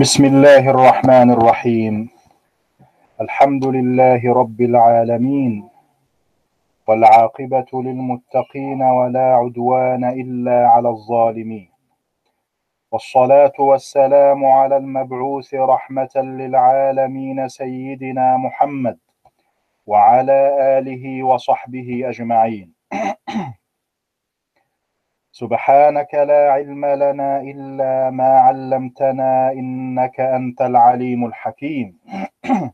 بسم الله الرحمن الرحيم. الحمد لله رب العالمين. والعاقبة للمتقين ولا عدوان إلا على الظالمين. والصلاة والسلام على المبعوث رحمة للعالمين سيدنا محمد وعلى آله وصحبه أجمعين. سبحانك لا علم لنا إلا ما علمتنا إنك أنت العليم الحكيم.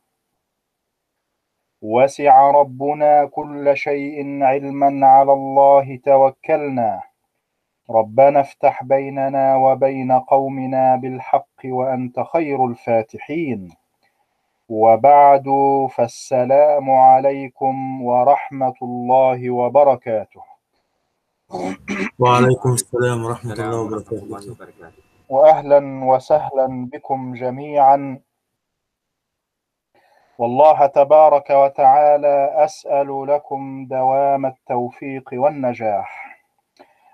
وسع ربنا كل شيء علما على الله توكلنا. ربنا افتح بيننا وبين قومنا بالحق وأنت خير الفاتحين. وبعد فالسلام عليكم ورحمة الله وبركاته. وعليكم السلام ورحمة الله وبركاته. واهلا وسهلا بكم جميعا. والله تبارك وتعالى أسأل لكم دوام التوفيق والنجاح.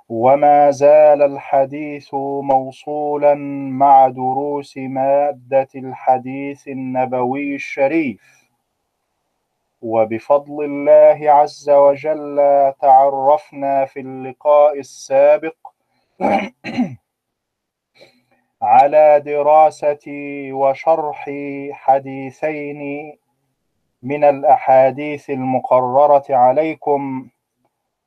وما زال الحديث موصولا مع دروس مادة الحديث النبوي الشريف. وبفضل الله عز وجل تعرفنا في اللقاء السابق على دراسة وشرح حديثين من الأحاديث المقررة عليكم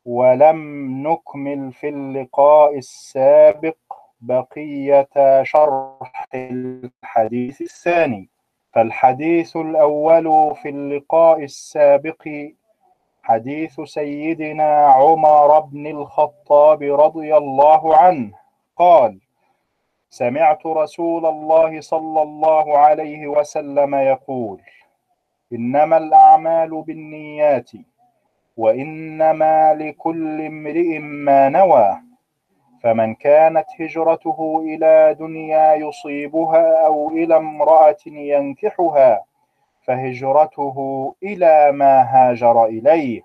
ولم نكمل في اللقاء السابق بقية شرح الحديث الثاني. فالحديث الأول في اللقاء السابق حديث سيدنا عمر بن الخطاب رضي الله عنه قال سمعت رسول الله صلى الله عليه وسلم يقول إنما الأعمال بالنيات وإنما لكل امرئ ما نوى. فمن كانت هجرته إلى دنيا يصيبها أو إلى امرأة ينكحها فهجرته إلى ما هاجر إليه.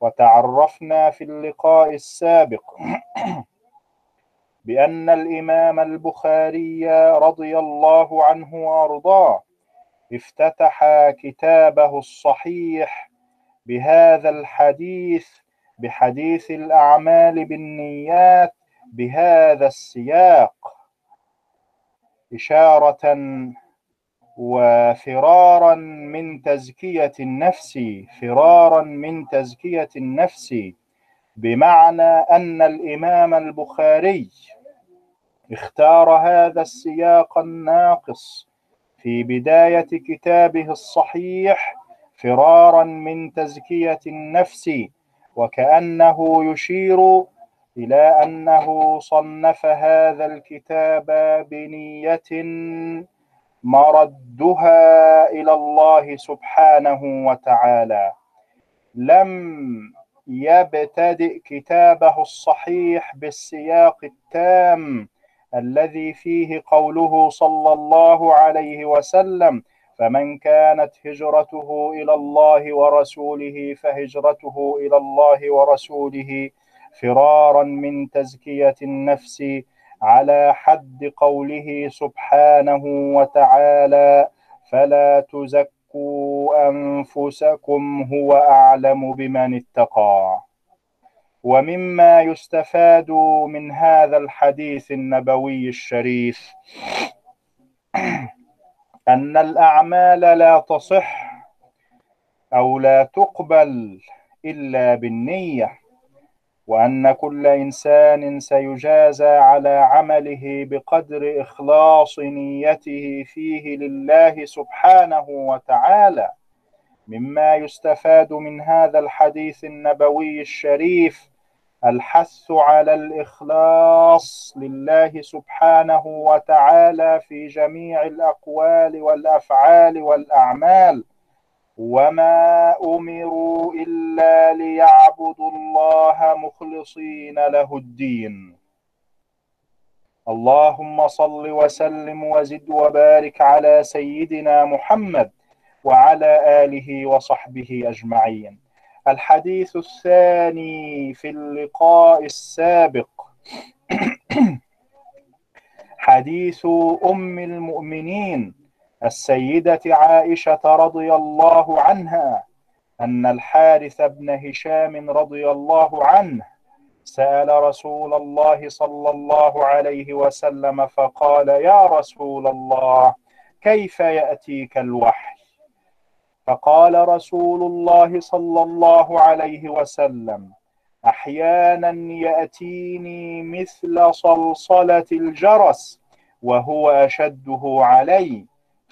وتعرفنا في اللقاء السابق بأن الإمام البخاري رضي الله عنه وأرضاه افتتح كتابه الصحيح بهذا الحديث بحديث الأعمال بالنيات بهذا السياق إشارة وفرارا من تزكية النفس فرارا من تزكية النفس بمعنى أن الإمام البخاري اختار هذا السياق الناقص في بداية كتابه الصحيح فرارا من تزكية النفس وكأنه يشير إلى أنه صنف هذا الكتاب بنية مردها إلى الله سبحانه وتعالى. لم يبتدئ كتابه الصحيح بالسياق التام الذي فيه قوله صلى الله عليه وسلم فمن كانت هجرته إلى الله ورسوله فهجرته إلى الله ورسوله فرارا من تزكية النفس على حد قوله سبحانه وتعالى فلا تزكوا أنفسكم هو أعلم بمن اتقى. ومما يستفاد من هذا الحديث النبوي الشريف أن الأعمال لا تصح أو لا تقبل إلا بالنية. وأن كل إنسان سيجازى على عمله بقدر إخلاص نيته فيه لله سبحانه وتعالى مما يستفاد من هذا الحديث النبوي الشريف الحث على الإخلاص لله سبحانه وتعالى في جميع الأقوال والأفعال والأعمال. وما امروا الا ليعبدوا الله مخلصين له الدين. اللهم صل وسلم وزد وبارك على سيدنا محمد وعلى اله وصحبه اجمعين. الحديث الثاني في اللقاء السابق. حديث أم المؤمنين. السيدة عائشة رضي الله عنها أن الحارث بن هشام رضي الله عنه سأل رسول الله صلى الله عليه وسلم فقال يا رسول الله كيف يأتيك الوحي؟ فقال رسول الله صلى الله عليه وسلم أحيانا يأتيني مثل صلصلة الجرس وهو أشده علي.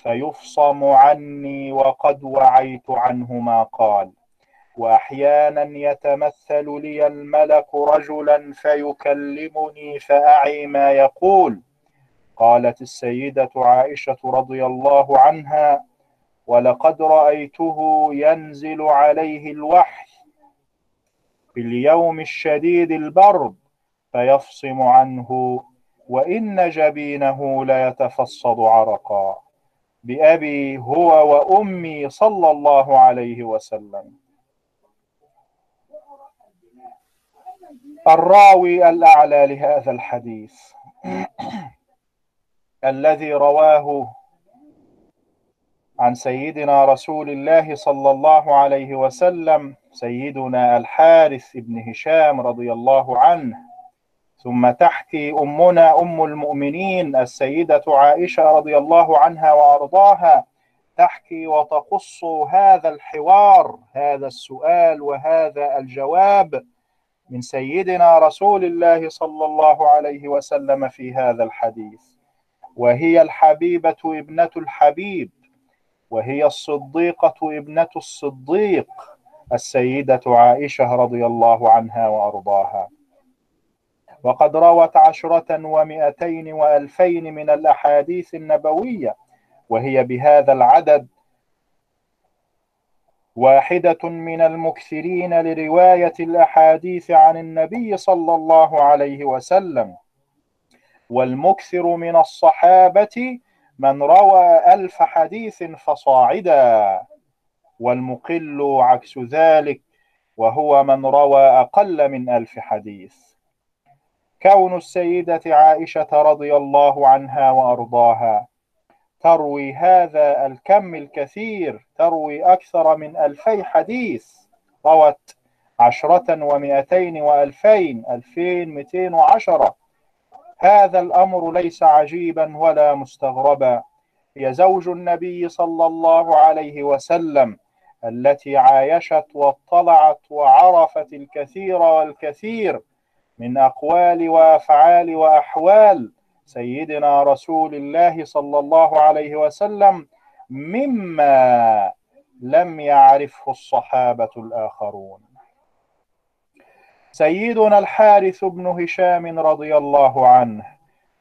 فيفصم عني وقد وعيت عنه ما قال. وأحيانا يتمثل لي الملك رجلا فيكلمني فأعي ما يقول. قالت السيدة عائشة رضي الله عنها ولقد رأيته ينزل عليه الوحي في اليوم الشديد البرد فيفصم عنه وإن جبينه ليتفصد عرقا. بأبي هو وأمي صلى الله عليه وسلم. الراوي الأعلى لهذا الحديث. الذي رواه عن سيدنا رسول الله صلى الله عليه وسلم سيدنا الحارث بن هشام رضي الله عنه. ثم تحكي أمنا أم المؤمنين السيدة عائشة رضي الله عنها وأرضاها تحكي وتقص هذا الحوار هذا السؤال وهذا الجواب من سيدنا رسول الله صلى الله عليه وسلم في هذا الحديث. وهي الحبيبة ابنة الحبيب وهي الصديقة ابنة الصديق السيدة عائشة رضي الله عنها وأرضاها. وقد روت عشرة ومئتين وألفين من الأحاديث النبوية وهي بهذا العدد واحدة من المكثرين لرواية الأحاديث عن النبي صلى الله عليه وسلم. والمكثر من الصحابة من روى ألف حديث فصاعدا والمقل عكس ذلك وهو من روى أقل من ألف حديث. كون السيدة عائشة رضي الله عنها وأرضاها. تروي هذا الكم الكثير تروي أكثر من ألفي حديث. روت عشرة ومئتين وألفين ألفين مئتين وعشرة. هذا الأمر ليس عجيبا ولا مستغربا. هي زوج النبي صلى الله عليه وسلم التي عايشت واطلعت وعرفت الكثير والكثير. من أقوال وأفعال وأحوال سيدنا رسول الله صلى الله عليه وسلم مما لم يعرفه الصحابة الآخرون. سيدنا الحارث بن هشام رضي الله عنه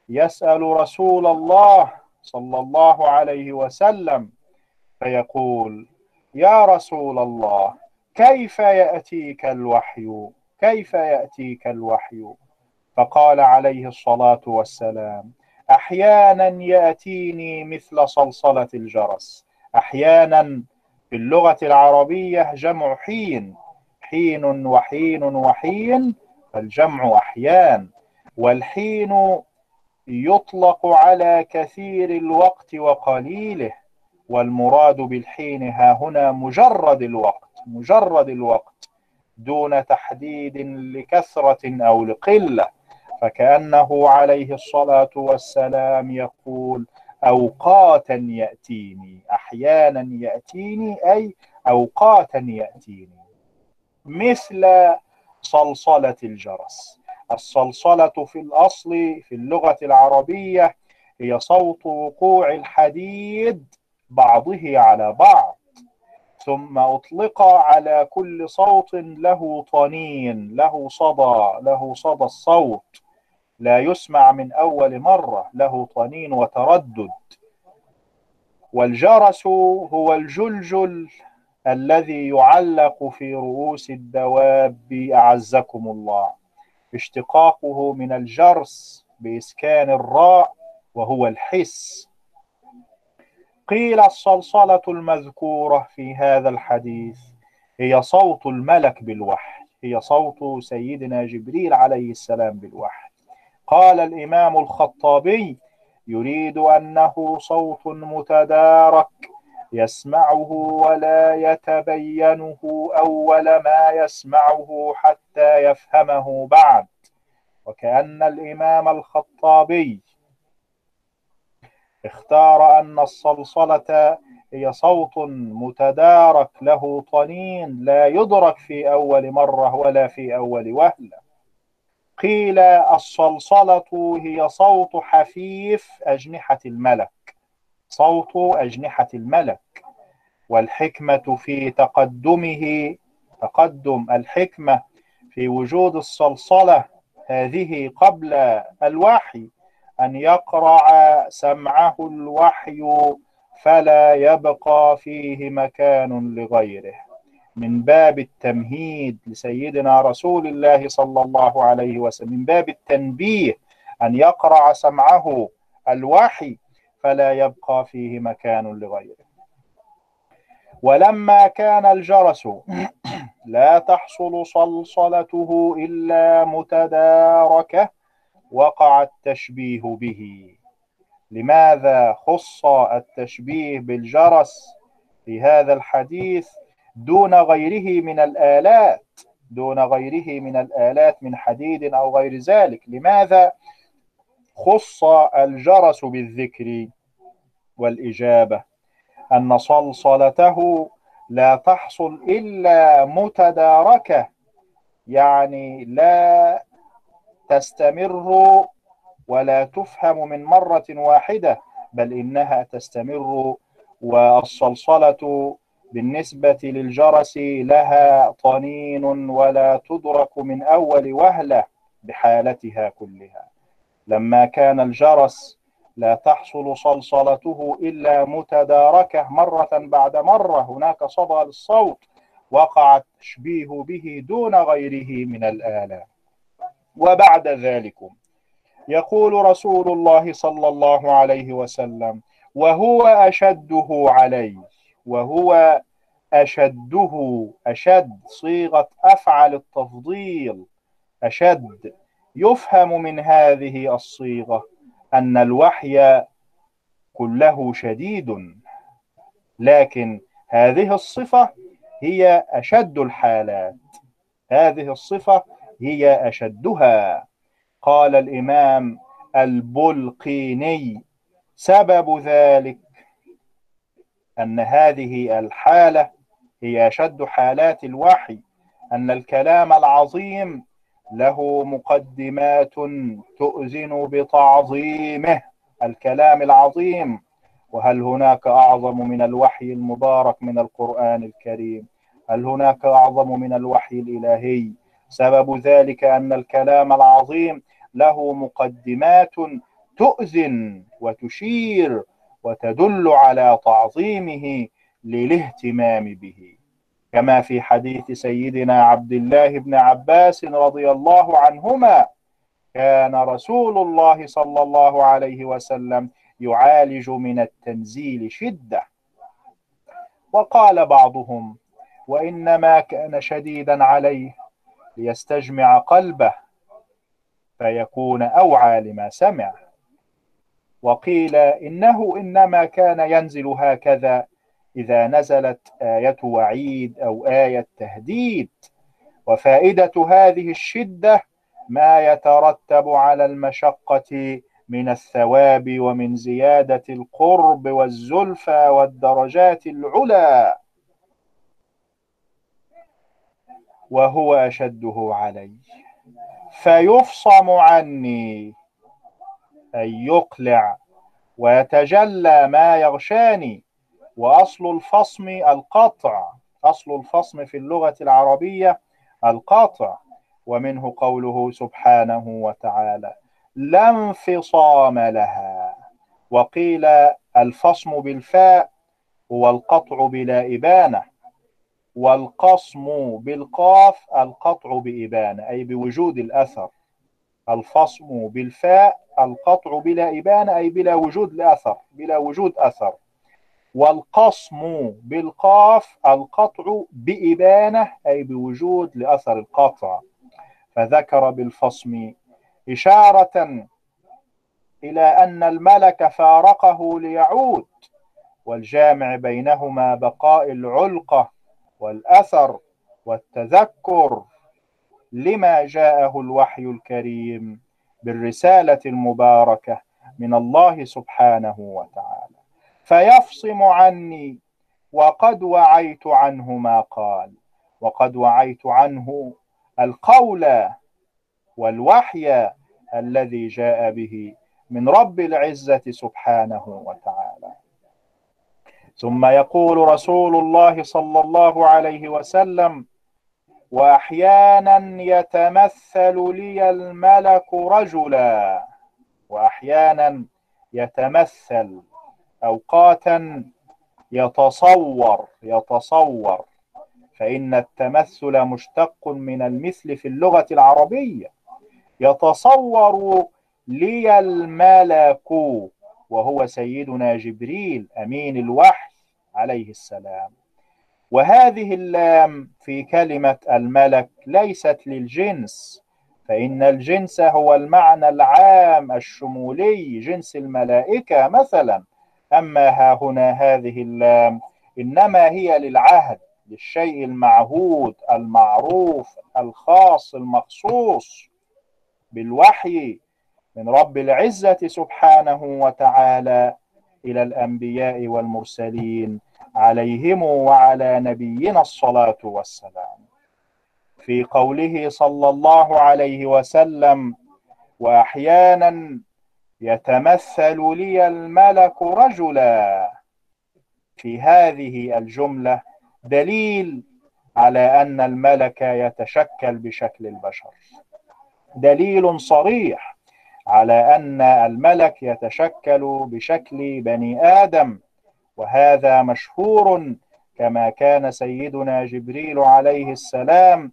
يسأل رسول الله صلى الله عليه وسلم فيقول يا رسول الله كيف يأتيك الوحي؟ كيف يأتيك الوحي؟ فقال عليه الصلاة والسلام أحيانا يأتيني مثل صلصلة الجرس. أحيانا في اللغة العربية جمع حين. حين وحين وحين فالجمع أحيان. والحين يطلق على كثير الوقت وقليله والمراد بالحين ها هنا مجرد الوقت مجرد الوقت. دون تحديد لكثرة أو لقلة فكأنه عليه الصلاة والسلام يقول أوقاتا يأتيني أحيانا يأتيني أي أوقاتا يأتيني. مثل صلصلة الجرس. الصلصلة في الأصل في اللغة العربية هي صوت وقوع الحديد بعضه على بعض. ثم أطلق على كل صوت له طنين له صدى له صدى الصوت. لا يسمع من أول مرة له طنين وتردد. والجرس هو الجلجل الذي يعلق في رؤوس الدواب. أعزكم الله. اشتقاقه من الجرس بإسكان الراء وهو الحس. قيل الصلصلة المذكورة في هذا الحديث هي صوت الملك بالوحي هي صوت سيدنا جبريل عليه السلام بالوحي. قال الإمام الخطابي يريد أنه صوت متدارك يسمعه ولا يتبينه أول ما يسمعه حتى يفهمه بعد. وكأن الإمام الخطابي اختار أن الصلصلة هي صوت متدارك له طنين لا يدرك في أول مرة ولا في أول وهلة. قيل الصلصلة هي صوت حفيف أجنحة الملك. صوت أجنحة الملك. والحكمة في تقدمه تقدم الحكمة في وجود الصلصلة هذه قبل الوحي. أن يقرع سمعه الوحي فلا يبقى فيه مكان لغيره. من باب التمهيد لسيدنا رسول الله صلى الله عليه وسلم من باب التنبيه أن يقرع سمعه الوحي فلا يبقى فيه مكان لغيره. ولما كان الجرس لا تحصل صلصلته إلا متداركة وقع التشبيه به. لماذا خص التشبيه بالجرس في هذا الحديث دون غيره من الآلات؟ دون غيره من الآلات من حديد أو غير ذلك. لماذا خص الجرس بالذكر والإجابة؟ أن صلصلته لا تحصل إلا متداركة يعني لا تستمر ولا تفهم من مرة واحدة بل إنها تستمر والصلصلة بالنسبة للجرس لها طنين ولا تدرك من أول وهلة بحالتها كلها. لما كان الجرس لا تحصل صلصلته إلا متداركة مرة بعد مرة هناك صدى للصوت وقع التشبيه به دون غيره من الآلات. وبعد ذلك يقول رسول الله صلى الله عليه وسلم وهو أشده عليه وهو أشده أشد صيغة أفعل التفضيل أشد يفهم من هذه الصيغة أن الوحي كله شديد لكن هذه الصفة هي أشد الحالات. هذه الصفة هي أشدها. قال الإمام البلقيني سبب ذلك أن هذه الحالة هي أشد حالات الوحي أن الكلام العظيم له مقدمات تؤذن بتعظيمه الكلام العظيم. وهل هناك أعظم من الوحي المبارك من القرآن الكريم؟ هل هناك أعظم من الوحي الإلهي؟ سبب ذلك أن الكلام العظيم له مقدمات تؤذن وتشير وتدل على تعظيمه للاهتمام به. كما في حديث سيدنا عبد الله بن عباس رضي الله عنهما كان رسول الله صلى الله عليه وسلم يعالج من التنزيل شدة. وقال بعضهم وإنما كان شديدا عليه ليستجمع قلبه فيكون أوعى لما سمع. وقيل إنه إنما كان ينزل هكذا إذا نزلت آية وعيد أو آية تهديد. وفائدة هذه الشدة ما يترتب على المشقة من الثواب ومن زيادة القرب والزلفى والدرجات العلى. وهو أشده علي. فيفصم عني أي يقلع ويتجلى ما يغشاني وأصل الفصم القطع. أصل الفصم في اللغة العربية القطع ومنه قوله سبحانه وتعالى لا انفصام لها وقيل الفصم بالفاء هو القطع بلا إبانة والقصم بالقاف القطع بإبانة أي بوجود الأثر. الفصم بالفاء القطع بلا إبانة أي بلا وجود الأثر بلا وجود أثر. والقصم بالقاف القطع بإبانة أي بوجود لأثر القطع. فذكر بالفصم إشارة إلى أن الملك فارقه ليعود والجامع بينهما بقاء العلقة. والأثر والتذكر لما جاءه الوحي الكريم بالرسالة المباركة من الله سبحانه وتعالى. فيفصم عني وقد وعيت عنه ما قال وقد وعيت عنه القول والوحي الذي جاء به من رب العزة سبحانه وتعالى. ثم يقول رسول الله صلى الله عليه وسلم وأحيانا يتمثل لي الملك رجلا وأحيانا يتمثل أوقاتا يتصور يتصور فإن التمثل مشتق من المثل في اللغة العربية يتصور لي الملك وهو سيدنا جبريل أمين الوحي عليه السلام. وهذه اللام في كلمة الملك ليست للجنس فإن الجنس هو المعنى العام الشمولي جنس الملائكة مثلا. أما ها هنا هذه اللام إنما هي للعهد للشيء المعهود المعروف الخاص المخصوص بالوحي. من رب العزة سبحانه وتعالى إلى الأنبياء والمرسلين عليهم وعلى نبينا الصلاة والسلام. في قوله صلى الله عليه وسلم وأحيانا يتمثل لي الملك رجلا. في هذه الجملة دليل على أن الملك يتشكل بشكل البشر. دليل صريح. على أن الملك يتشكل بشكل بني آدم وهذا مشهور كما كان سيدنا جبريل عليه السلام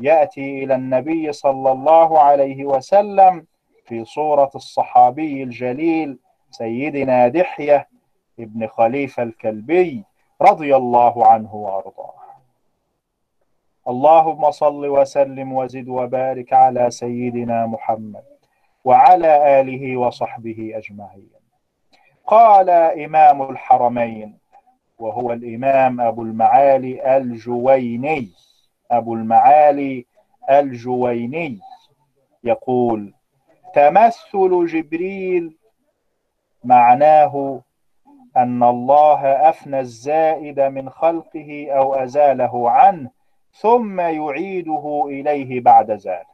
يأتي إلى النبي صلى الله عليه وسلم في صورة الصحابي الجليل سيدنا دحية ابن خليفة الكلبي رضي الله عنه وأرضاه. اللهم صل وسلم وزد وبارك على سيدنا محمد. وعلى آله وصحبه أجمعين. قال إمام الحرمين وهو الإمام أبو المعالي الجويني أبو المعالي الجويني يقول تمثل جبريل معناه أن الله أفنى الزائد من خلقه أو أزاله عنه ثم يعيده إليه بعد ذلك.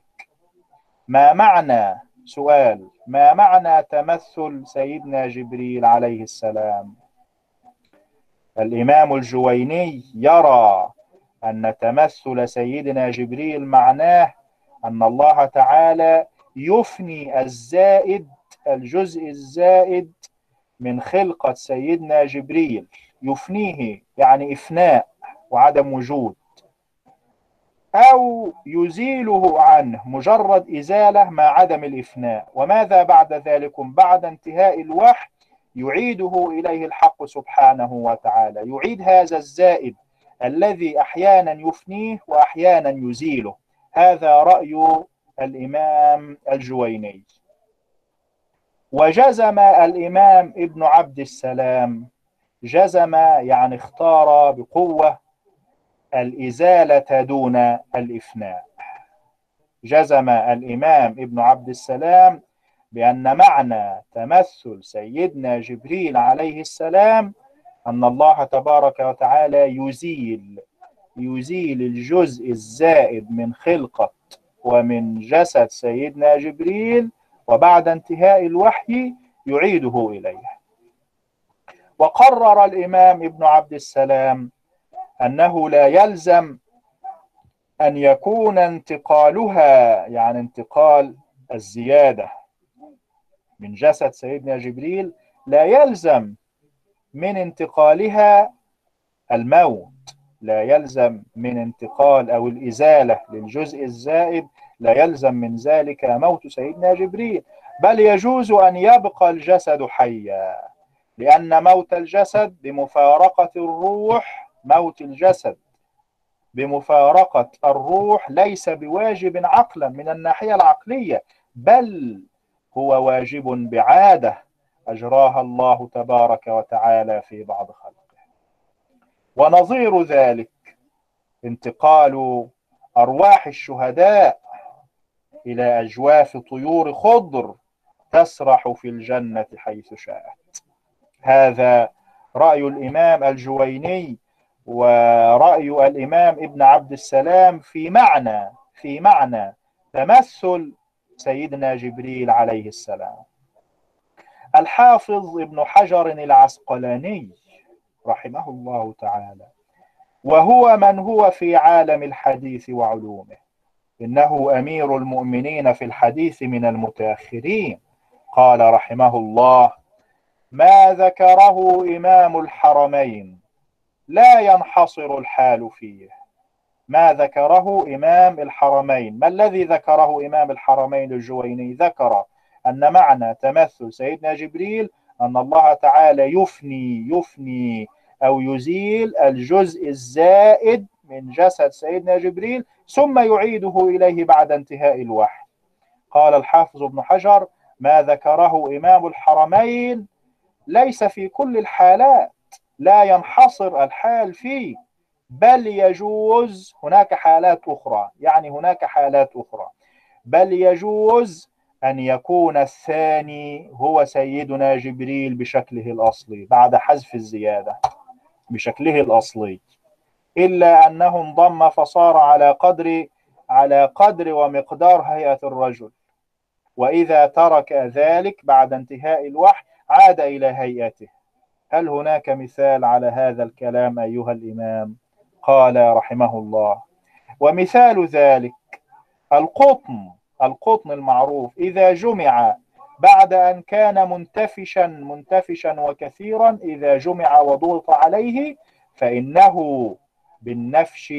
ما معنى سؤال ما معنى تمثل سيدنا جبريل عليه السلام؟ الإمام الجويني يرى أن تمثل سيدنا جبريل معناه أن الله تعالى يفني الزائد الجزء الزائد من خلقة سيدنا جبريل يفنيه يعني إفناء وعدم وجود. أو يزيله عنه مجرد إزالة مع عدم الإفناء. وماذا بعد ذلك بعد انتهاء الوحي يعيده إليه الحق سبحانه وتعالى. يعيد هذا الزائد الذي أحيانا يفنيه وأحيانا يزيله. هذا رأي الإمام الجويني. وجزم الإمام ابن عبد السلام جزم يعني اختار بقوة الإزالة دون الإفناء. جزم الإمام ابن عبد السلام بأن معنى تمثل سيدنا جبريل عليه السلام أن الله تبارك وتعالى يزيل يزيل الجزء الزائد من خلقة ومن جسد سيدنا جبريل وبعد انتهاء الوحي يعيده إليه. وقرر الإمام ابن عبد السلام أنه لا يلزم أن يكون انتقالها يعني انتقال الزيادة من جسد سيدنا جبريل لا يلزم من انتقالها الموت لا يلزم من انتقال أو الإزالة للجزء الزائد لا يلزم من ذلك موت سيدنا جبريل. بل يجوز أن يبقى الجسد حيا لأن موت الجسد بمفارقة الروح موت الجسد بمفارقة الروح ليس بواجب عقلا من الناحية العقلية بل هو واجب بعادة أجراها الله تبارك وتعالى في بعض خلقه. ونظير ذلك انتقال أرواح الشهداء إلى أجواف طيور خضر تسرح في الجنة حيث شاءت. هذا رأي الإمام الجويني ورأي الإمام ابن عبد السلام في معنى في معنى تمثل سيدنا جبريل عليه السلام. الحافظ ابن حجر العسقلاني رحمه الله تعالى وهو من هو في عالم الحديث وعلومه. إنه أمير المؤمنين في الحديث من المتأخرين. قال رحمه الله ما ذكره إمام الحرمين لا ينحصر الحال فيه. ما ذكره إمام الحرمين. ما الذي ذكره إمام الحرمين الجويني؟ ذكر أن معنى تمثل سيدنا جبريل أن الله تعالى يفني يفني أو يزيل الجزء الزائد من جسد سيدنا جبريل ثم يعيده إليه بعد انتهاء الوحي. قال الحافظ ابن حجر ما ذكره إمام الحرمين ليس في كل الحالات. لا ينحصر الحال فيه بل يجوز هناك حالات أخرى يعني هناك حالات أخرى بل يجوز أن يكون الثاني هو سيدنا جبريل بشكله الأصلي بعد حذف الزيادة بشكله الأصلي. إلا أنه انضم فصار على قدر على قدر ومقدار هيئة الرجل. وإذا ترك ذلك بعد انتهاء الوحي عاد إلى هيئته. هل هناك مثال على هذا الكلام أيها الإمام؟ قال رحمه الله. ومثال ذلك القطن القطن المعروف. إذا جمع بعد أن كان منتفشا منتفشا وكثيرا إذا جمع وضغط عليه فإنه بالنفش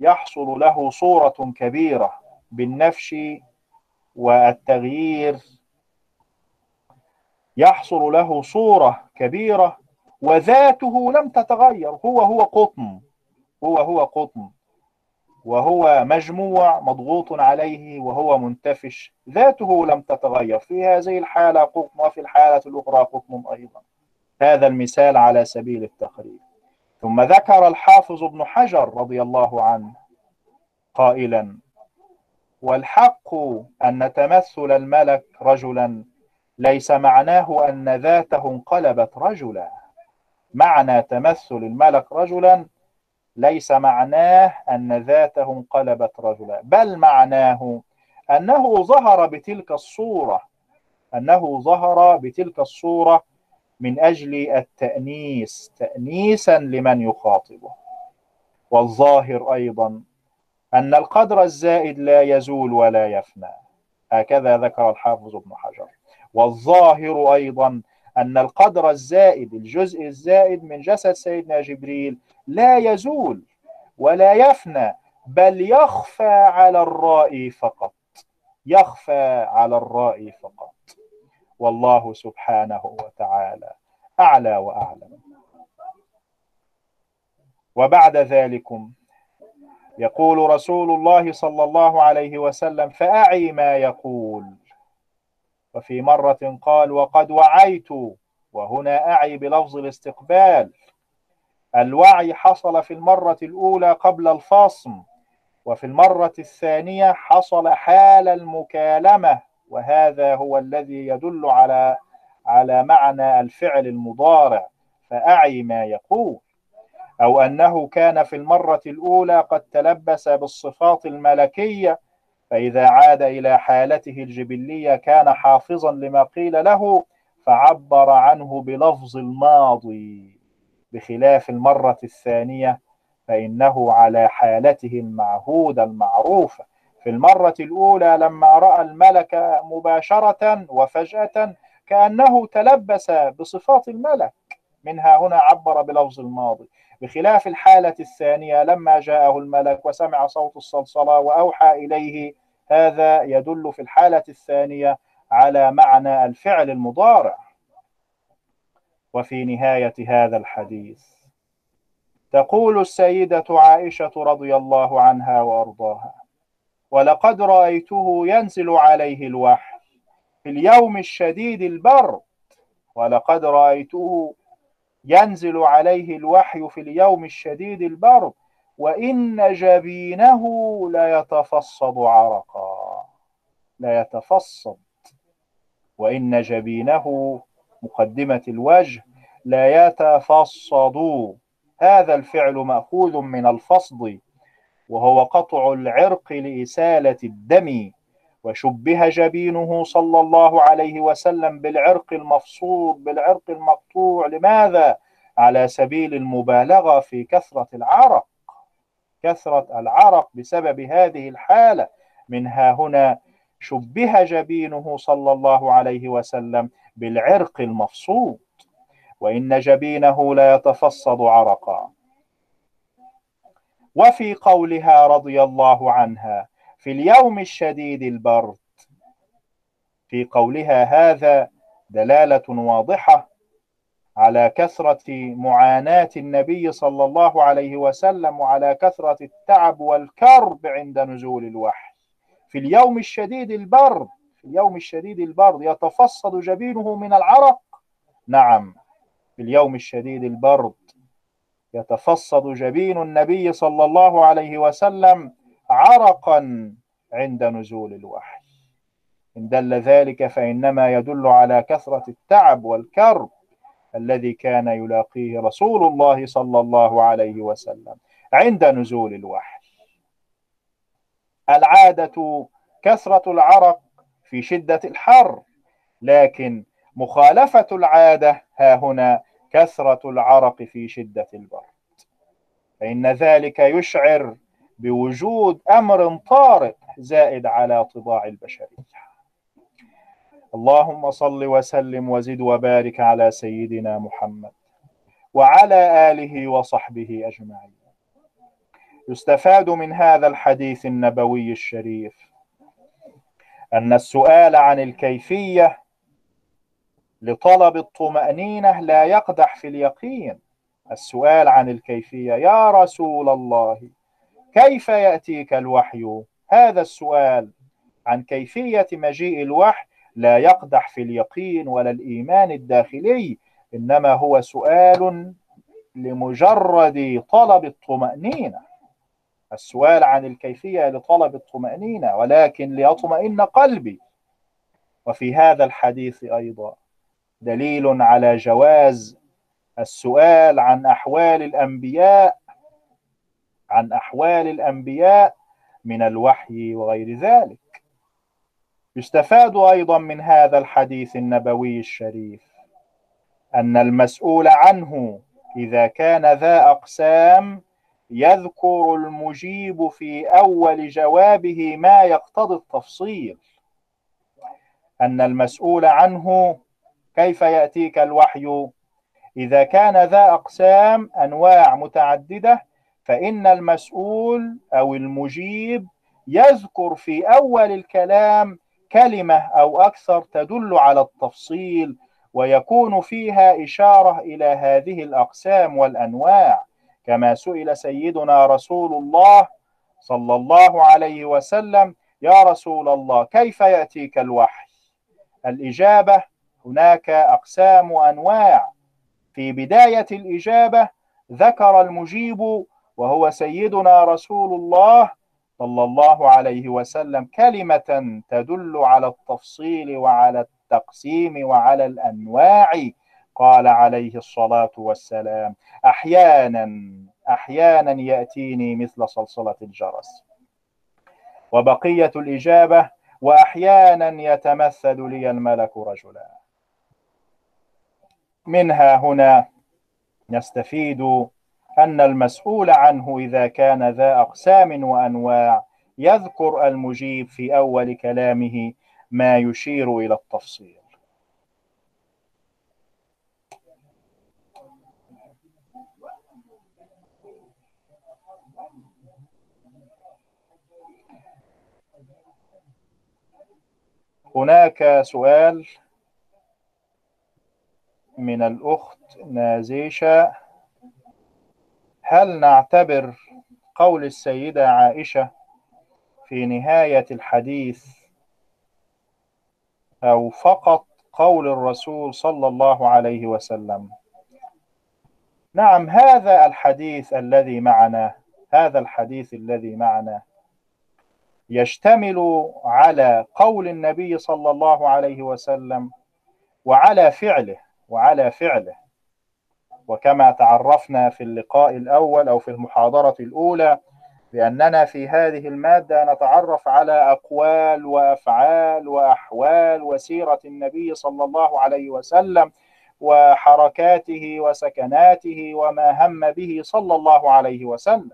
يحصل له صورة كبيرة. بالنفش والتغيير يحصل له صورة كبيرة وذاته لم تتغير. هو هو قطن. هو هو قطن. وهو مجموع مضغوط عليه وهو منتفش. ذاته لم تتغير. في هذه الحالة قطن وفي الحالة الأخرى قطن أيضا. هذا المثال على سبيل التقريب. ثم ذكر الحافظ ابن حجر رضي الله عنه قائلا والحق أن تمثل الملك رجلا ليس معناه أن ذاته انقلبت رجلا. معنى تمثل الملك رجلا ليس معناه أن ذاته انقلبت رجلا بل معناه أنه ظهر بتلك الصورة أنه ظهر بتلك الصورة من أجل التأنيس تأنيسا لمن يخاطبه. والظاهر أيضا أن القدر الزائد لا يزول ولا يفنى. هكذا ذكر الحافظ ابن حجر. والظاهر أيضا أن القدر الزائد الجزء الزائد من جسد سيدنا جبريل لا يزول ولا يفنى بل يخفى على الرائي فقط يخفى على الرائي فقط. والله سبحانه وتعالى أعلى وأعلم. وبعد ذلكم يقول رسول الله صلى الله عليه وسلم فأعي ما يقول. وفي مرة قال وقد وعيت. وهنا أعي بلفظ الاستقبال. الوعي حصل في المرة الأولى قبل الفصم وفي المرة الثانية حصل حال المكالمة وهذا هو الذي يدل على على معنى الفعل المضارع. فأعي ما يقول. أو أنه كان في المرة الأولى قد تلبس بالصفات الملكية فإذا عاد إلى حالته الجبلية كان حافظا لما قيل له فعبر عنه بلفظ الماضي بخلاف المرة الثانية فإنه على حالته المعهودة المعروفة في المرة الأولى لما رأى الملك مباشرة وفجأة كأنه تلبس بصفات الملك. منها هنا عبر بلفظ الماضي. بخلاف الحالة الثانية لما جاءه الملك وسمع صوت الصلصلة وأوحى إليه هذا يدل في الحالة الثانية على معنى الفعل المضارع. وفي نهاية هذا الحديث تقول السيدة عائشة رضي الله عنها وأرضاها ولقد رأيته ينزل عليه الوحي في اليوم الشديد البرد ولقد رأيته ينزل عليه الوحي في اليوم الشديد البرد وإن جبينه لا يتفصد عرقا. لا يتفصد وإن جبينه مقدمة الوجه لا يتفصد هذا الفعل مأخوذ من الفصد وهو قطع العرق لإسالة الدم. وشبه جبينه صلى الله عليه وسلم بالعرق المفصول بالعرق المقطوع. لماذا؟ على سبيل المبالغة في كثرة العرق. كثرة العرق بسبب هذه الحالة. منها هنا شبه جبينه صلى الله عليه وسلم بالعرق المفصول. وإن جبينه لا يتفصد عرقا. وفي قولها رضي الله عنها في اليوم الشديد البرد. في قولها هذا دلالة واضحة على كثرة معاناة النبي صلى الله عليه وسلم وعلى كثرة التعب والكرب عند نزول الوحي. في اليوم الشديد البرد في اليوم الشديد البرد يتفصد جبينه من العرق. نعم في اليوم الشديد البرد يتفصد جبين النبي صلى الله عليه وسلم عرقا عند نزول الوحي. إن دل ذلك فإنما يدل على كثرة التعب والكرب الذي كان يلاقيه رسول الله صلى الله عليه وسلم عند نزول الوحي. العادة كثرة العرق في شدة الحر لكن مخالفة العادة ها هنا كثرة العرق في شدة البرد. فإن ذلك يشعر بوجود أمر طارئ زائد على طباع البشرية. اللهم صل وسلم وزد وبارك على سيدنا محمد وعلى آله وصحبه أجمعين. يستفاد من هذا الحديث النبوي الشريف أن السؤال عن الكيفية لطلب الطمأنينة لا يقدح في اليقين. السؤال عن الكيفية يا رسول الله كيف يأتيك الوحي؟ هذا السؤال عن كيفية مجيء الوحي لا يقدح في اليقين ولا الإيمان الداخلي إنما هو سؤال لمجرد طلب الطمأنينة. السؤال عن الكيفية لطلب الطمأنينة ولكن ليطمئن قلبي. وفي هذا الحديث أيضا دليل على جواز السؤال عن أحوال الأنبياء عن أحوال الأنبياء من الوحي وغير ذلك. يستفاد أيضا من هذا الحديث النبوي الشريف أن المسؤول عنه إذا كان ذا أقسام يذكر المجيب في أول جوابه ما يقتضي التفصيل. أن المسؤول عنه كيف يأتيك الوحي؟ إذا كان ذا أقسام أنواع متعددة فإن المسؤول أو المجيب يذكر في أول الكلام كلمة أو أكثر تدل على التفصيل ويكون فيها إشارة إلى هذه الأقسام والأنواع. كما سئل سيدنا رسول الله صلى الله عليه وسلم يا رسول الله كيف يأتيك الوحي؟ الإجابة هناك أقسام وأنواع. في بداية الإجابة ذكر المجيب وهو سيدنا رسول الله صلى الله عليه وسلم كلمة تدل على التفصيل وعلى التقسيم وعلى الأنواع. قال عليه الصلاة والسلام أحيانا أحيانا يأتيني مثل صلصلة الجرس وبقية الإجابة وأحيانا يتمثل لي الملك رجلا. منها هنا نستفيد أن المسؤول عنه إذا كان ذا أقسام وأنواع يذكر المجيب في أول كلامه ما يشير إلى التفصيل. هناك سؤال من الأخت نازيشة. هل نعتبر قول السيدة عائشة في نهاية الحديث أو فقط قول الرسول صلى الله عليه وسلم؟ نعم هذا الحديث الذي معنا هذا الحديث الذي معنا يشتمل على قول النبي صلى الله عليه وسلم وعلى فعله وعلى فعله. وكما تعرفنا في اللقاء الأول أو في المحاضرة الأولى بأننا في هذه المادة نتعرف على أقوال وأفعال وأحوال وسيرة النبي صلى الله عليه وسلم وحركاته وسكناته وما هم به صلى الله عليه وسلم.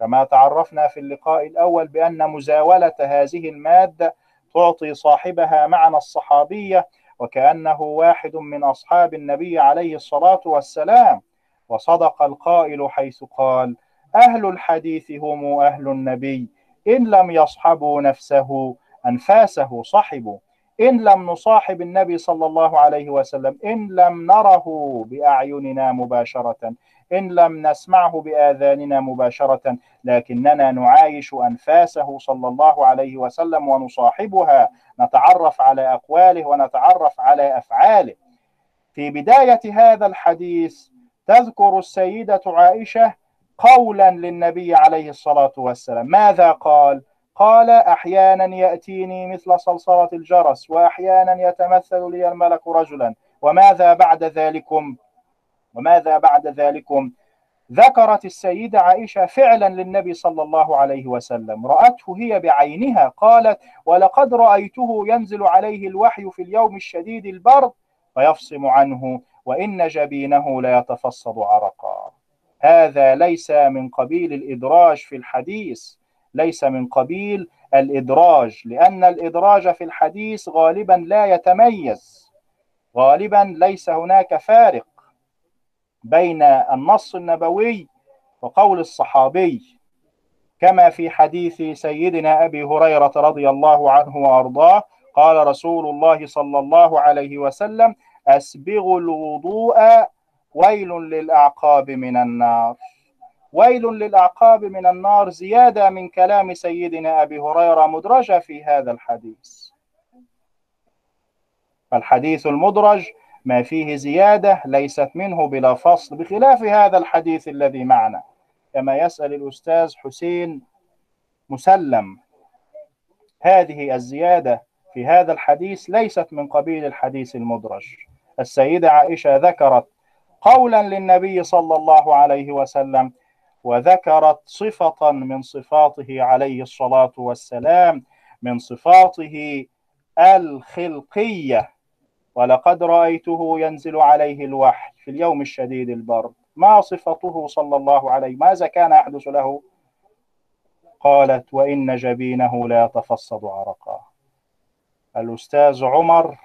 كما تعرفنا في اللقاء الأول بأن مزاولة هذه المادة تعطي صاحبها معنى الصحابية وكأنه واحد من أصحاب النبي عليه الصلاة والسلام. وصدق القائل حيث قال أهل الحديث هم أهل النبي. إن لم يصحبوا نفسه أنفاسه صحبوا. إن لم نصاحب النبي صلى الله عليه وسلم إن لم نره بأعيننا مباشرة. إن لم نسمعه بآذاننا مباشرة لكننا نعايش أنفاسه صلى الله عليه وسلم ونصاحبها نتعرف على أقواله ونتعرف على أفعاله. في بداية هذا الحديث تذكر السيدة عائشة قولا للنبي عليه الصلاة والسلام. ماذا قال؟ قال أحيانا يأتيني مثل صلصلة الجرس وأحيانا يتمثل لي الملك رجلا وماذا بعد ذلكم؟ وماذا بعد ذلكم؟ ذكرت السيدة عائشة فعلا للنبي صلى الله عليه وسلم. رأته هي بعينها قالت ولقد رأيته ينزل عليه الوحي في اليوم الشديد البرد فيفصم عنه وإن جبينه ليتفصد عرقا. هذا ليس من قبيل الإدراج في الحديث ليس من قبيل الإدراج لأن الإدراج في الحديث غالبا لا يتميز غالبا ليس هناك فارق. بين النص النبوي وقول الصحابي كما في حديث سيدنا أبي هريرة رضي الله عنه وأرضاه قال رسول الله صلى الله عليه وسلم أسبغ الوضوء ويل للأعقاب من النار. ويل للأعقاب من النار زيادة من كلام سيدنا أبي هريرة مدرجة في هذا الحديث. فالحديث المدرج ما فيه زيادة ليست منه بلا فصل بخلاف هذا الحديث الذي معنا. كما يسأل الأستاذ حسين مسلم هذه الزيادة في هذا الحديث ليست من قبيل الحديث المدرج. السيدة عائشة ذكرت قولا للنبي صلى الله عليه وسلم وذكرت صفة من صفاته عليه الصلاة والسلام من صفاته الخلقية. ولقد رأيته ينزل عليه الوحي في اليوم الشديد البرد. ما صفته صلى الله عليه؟ ماذا كان يحدث له؟ قالت وإن جبينه لا يتفصد عرقا. الأستاذ عمر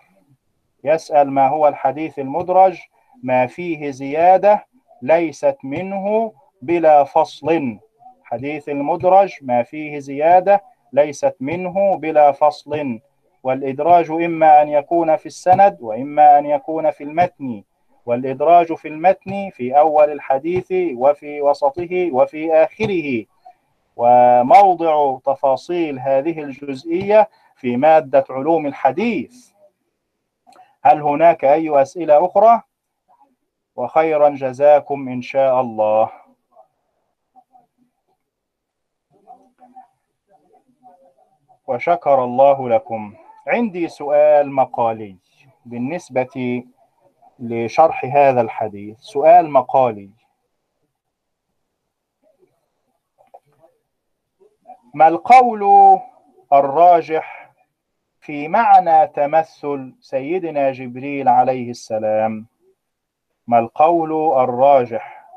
يسأل ما هو الحديث المدرج؟ ما فيه زيادة ليست منه بلا فصل. حديث المدرج ما فيه زيادة ليست منه بلا فصل. والإدراج إما أن يكون في السند وإما أن يكون في المتن. والإدراج في المتن في أول الحديث وفي وسطه وفي آخره. وموضع تفاصيل هذه الجزئية في مادة علوم الحديث. هل هناك أي أسئلة أخرى؟ وخيرا جزاكم إن شاء الله. وشكر الله لكم. عندي سؤال مقالي بالنسبة لشرح هذا الحديث. سؤال مقالي. ما القول الراجح في معنى تمثل سيدنا جبريل عليه السلام؟ ما القول الراجح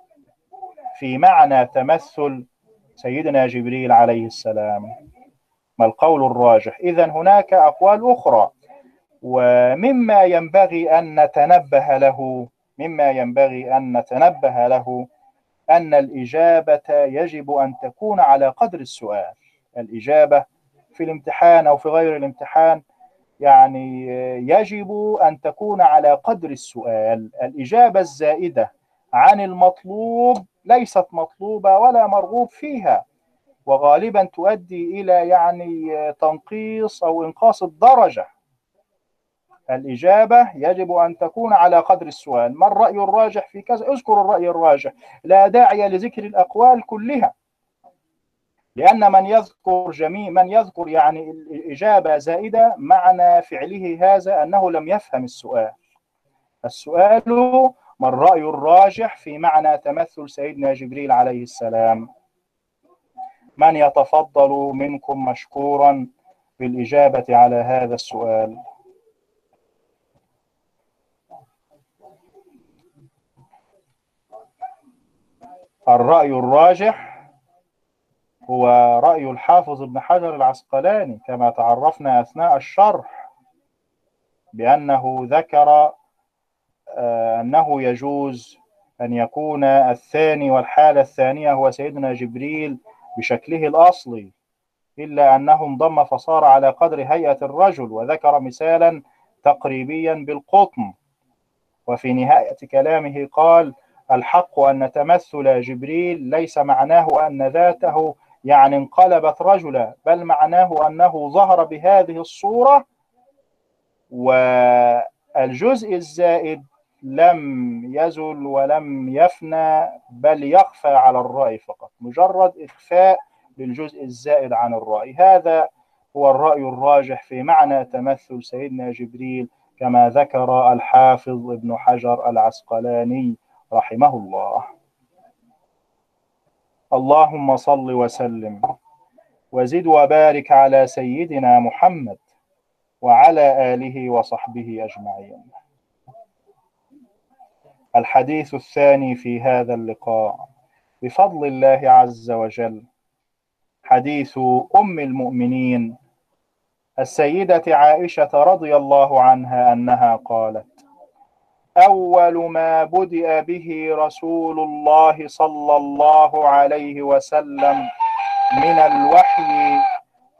في معنى تمثل سيدنا جبريل عليه السلام؟ ما القول الراجح. إذا هناك أقوال أخرى. ومما ينبغي أن نتنبه له مما ينبغي أن نتنبه له أن الإجابة يجب أن تكون على قدر السؤال. الإجابة في الامتحان أو في غير الامتحان يعني يجب أن تكون على قدر السؤال. الإجابة الزائدة عن المطلوب ليست مطلوبة ولا مرغوب فيها. وغالبا تؤدي إلى يعني تنقيص أو إنقاص الدرجة. الإجابة يجب أن تكون على قدر السؤال. ما الرأي الراجح في كذا؟ اذكر الرأي الراجح. لا داعي لذكر الأقوال كلها. لأن من يذكر جميع من يذكر يعني الإجابة زائدة معنى فعله هذا أنه لم يفهم السؤال. السؤال ما الرأي الراجح في معنى تمثل سيدنا جبريل عليه السلام؟ من يتفضل منكم مشكورا بالإجابة على هذا السؤال؟ الرأي الراجح هو رأي الحافظ ابن حجر العسقلاني كما تعرفنا أثناء الشرح بأنه ذكر آه، أنه يجوز أن يكون الثاني والحالة الثانية هو سيدنا جبريل بشكله الأصلي إلا أنه انضم فصار على قدر هيئة الرجل وذكر مثالا تقريبيا بالقطن. وفي نهاية كلامه قال الحق أن تمثل جبريل ليس معناه أن ذاته يعني انقلبت رجلا بل معناه أنه ظهر بهذه الصورة والجزء الزائد لم يزل ولم يفنى بل يخفى على الرأي فقط. مجرد إخفاء للجزء الزائد عن الرأي. هذا هو الرأي الراجح في معنى تمثل سيدنا جبريل كما ذكر الحافظ ابن حجر العسقلاني رحمه الله. اللهم صل وسلم وزد وبارك على سيدنا محمد وعلى آله وصحبه أجمعين. الحديث الثاني في هذا اللقاء. بفضل الله عز وجل حديث أم المؤمنين السيدة عائشة رضي الله عنها أنها قالت أول ما بدأ به رسول الله صلى الله عليه وسلم من الوحي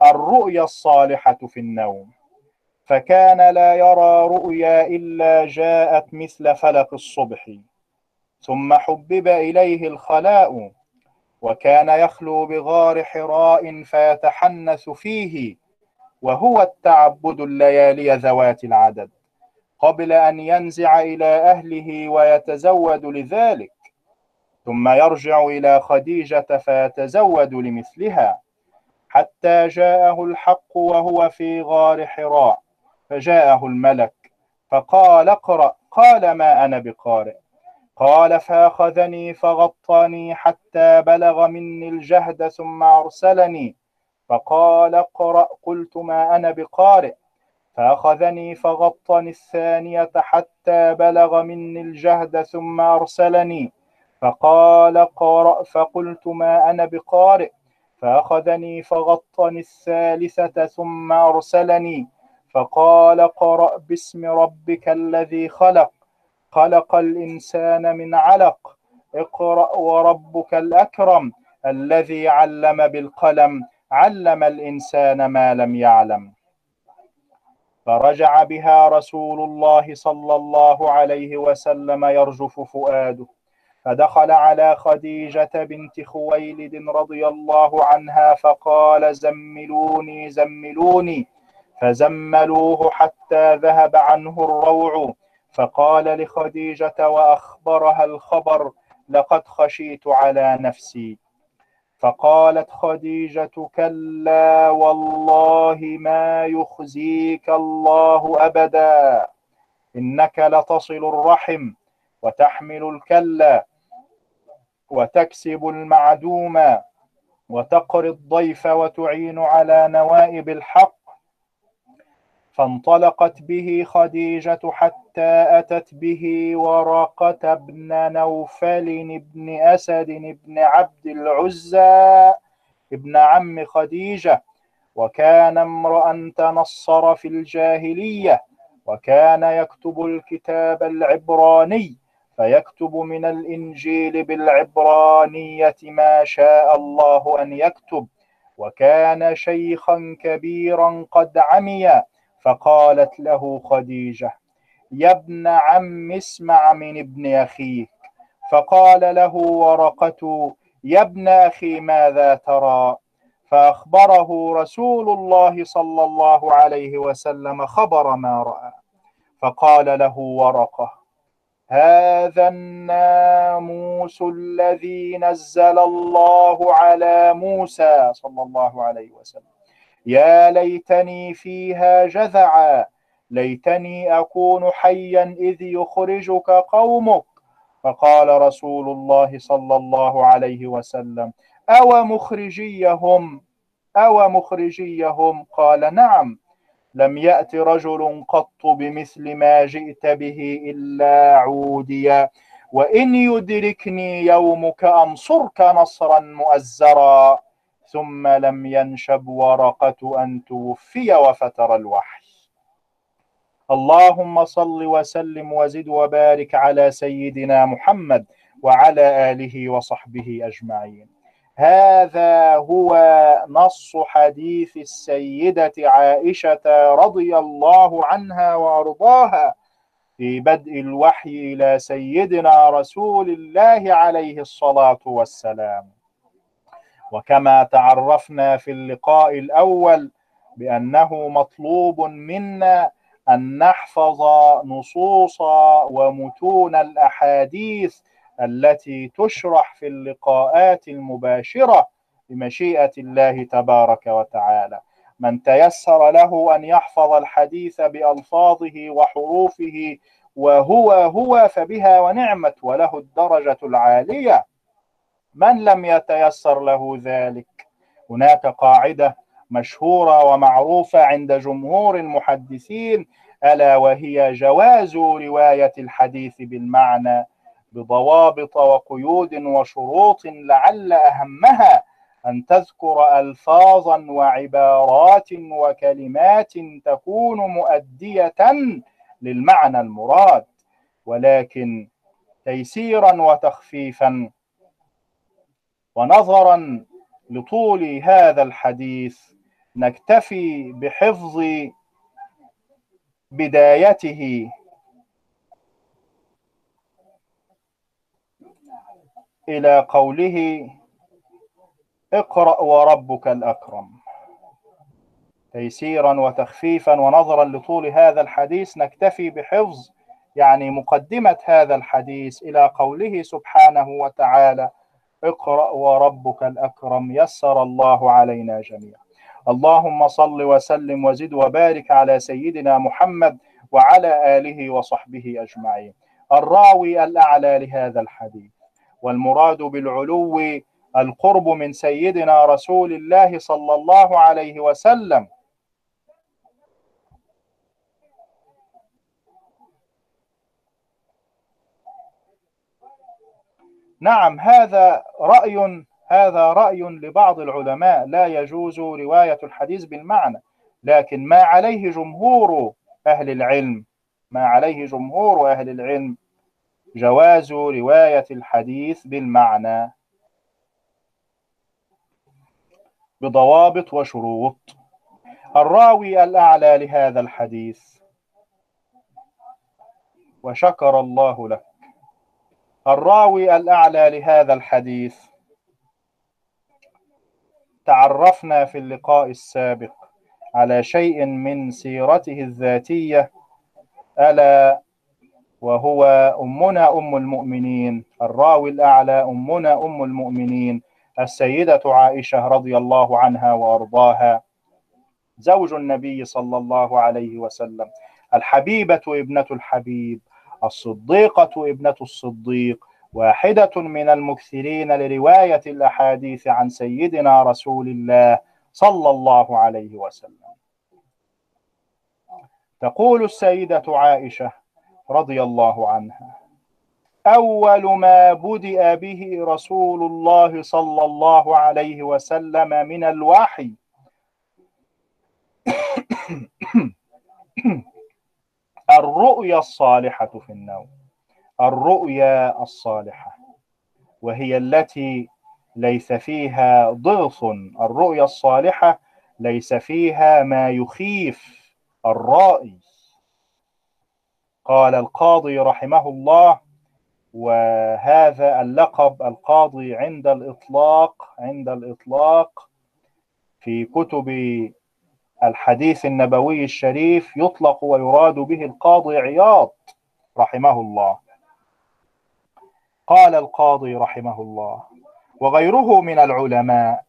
الرؤيا الصالحة في النوم. فكان لا يرى رؤيا إلا جاءت مثل فلق الصبح. ثم حبب إليه الخلاء وكان يخلو بغار حراء فيتحنث فيه وهو التعبد الليالي ذوات العدد. قبل أن ينزع إلى أهله ويتزود لذلك ثم يرجع إلى خديجة فيتزود لمثلها حتى جاءه الحق وهو في غار حراء. فجاءه الملك فقال اقرأ قال ما أنا بقارئ. قال فأخذني فغطني حتى بلغ مني الجهد ثم أرسلني. فقال اقرأ قلت ما أنا بقارئ. فأخذني فغطني الثانية حتى بلغ مني الجهد ثم أرسلني. فقال قرأ فقلت ما أنا بقارئ. فأخذني فغطني الثالثة ثم أرسلني. فقال قرأ باسم ربك الذي خلق. خلق الإنسان من علق. اقرأ وربك الأكرم الذي علم بالقلم. علم الإنسان ما لم يعلم. فرجع بها رسول الله صلى الله عليه وسلم يرجف فؤاده. فدخل على خديجة بنت خويلد رضي الله عنها فقال زملوني زملوني. فزملوه حتى ذهب عنه الروع فقال لخديجة وأخبرها الخبر لقد خشيت على نفسي. فقالت خديجة كلا والله ما يخزيك الله أبدا إنك لتصل الرحم وتحمل الكلا وتكسب المعدوم وتقري الضيف وتعين على نوائب الحق فانطلقت به خديجة حتى أتت به ورقة بن نوفل بن أسد بن عبد العزى ابن عم خديجة. وكان امرأ تنصر في الجاهلية وكان يكتب الكتاب العبراني فيكتب من الإنجيل بالعبرانية ما شاء الله أن يكتب. وكان شيخا كبيرا قد عمي فقالت له خديجة يا ابن عم اسمع من ابن أخيك. فقال له ورقة يا ابن أخي ماذا ترى؟ فأخبره رسول الله صلى الله عليه وسلم خبر ما رأى. فقال له ورقة هذا الناموس الذي نزل الله على موسى صلى الله عليه وسلم. يا ليتني فيها جذعا ليتني أكون حيا إذ يخرجك قومك. فقال رسول الله صلى الله عليه وسلم أو مخرجيهم؟ أو مخرجيهم؟ قال نعم. لم يأت رجل قط بمثل ما جئت به إلا عوديا وإن يدركني يومك أنصرك نصرا مؤزرا. ثم لم ينشب ورقة أن توفي وفتر الوحي. اللهم صل وسلم وزد وبارك على سيدنا محمد وعلى آله وصحبه أجمعين. هذا هو نص حديث السيدة عائشة رضي الله عنها وأرضاها في بدء الوحي إلى سيدنا رسول الله عليه الصلاة والسلام. وكما تعرفنا في اللقاء الأول بأنه مطلوب منا أن نحفظ نصوص ومتون الأحاديث التي تشرح في اللقاءات المباشرة بمشيئة الله تبارك وتعالى. من تيسر له أن يحفظ الحديث بألفاظه وحروفه وهو هو فبها ونعمت وله الدرجة العالية من لم يتيسر له ذلك؟ هناك قاعدة مشهورة ومعروفة عند جمهور المحدثين ألا وهي جواز رواية الحديث بالمعنى بضوابط وقيود وشروط لعل أهمها أن تذكر ألفاظا وعبارات وكلمات تكون مؤدية للمعنى المراد ولكن تيسيرا وتخفيفا ونظرا لطول هذا الحديث نكتفي بحفظ بدايته. إلى قوله اقرأ وربك الأكرم. تيسيرا وتخفيفا ونظرا لطول هذا الحديث نكتفي بحفظ يعني مقدمة هذا الحديث إلى قوله سبحانه وتعالى اقرأ وربك الأكرم يسر الله علينا جميعا. اللهم صل وسلم وزد وبارك على سيدنا محمد وعلى آله وصحبه أجمعين. الراوي الأعلى لهذا الحديث. والمراد بالعلو القرب من سيدنا رسول الله صلى الله عليه وسلم. نعم هذا رأي هذا رأي لبعض العلماء. لا يجوز رواية الحديث بالمعنى لكن ما عليه جمهور أهل العلم ما عليه جمهور أهل العلم جواز رواية الحديث بالمعنى. بضوابط وشروط. الراوي الأعلى لهذا الحديث. وشكر الله لك الراوي الأعلى لهذا الحديث. تعرفنا في اللقاء السابق على شيء من سيرته الذاتية ألا وهو أمنا أم المؤمنين. الراوي الأعلى أمنا أم المؤمنين السيدة عائشة رضي الله عنها وأرضاها. زوج النبي صلى الله عليه وسلم. الحبيبة ابنة الحبيب. الصديقة ابنة الصديق واحدة من المكثرين لرواية الأحاديث عن سيدنا رسول الله صلى الله عليه وسلم تقول السيدة عائشة رضي الله عنها أول ما بدأ به رسول الله صلى الله عليه وسلم من الوحي الرؤيا الصالحة في النوم. الرؤيا الصالحة وهي التي ليس فيها ضغط. الرؤيا الصالحة ليس فيها ما يخيف الرائي. قال القاضي رحمه الله وهذا اللقب القاضي عند الإطلاق عند الإطلاق في كتب الحديث النبوي الشريف يطلق ويراد به القاضي عياض رحمه الله. قال القاضي رحمه الله وغيره من العلماء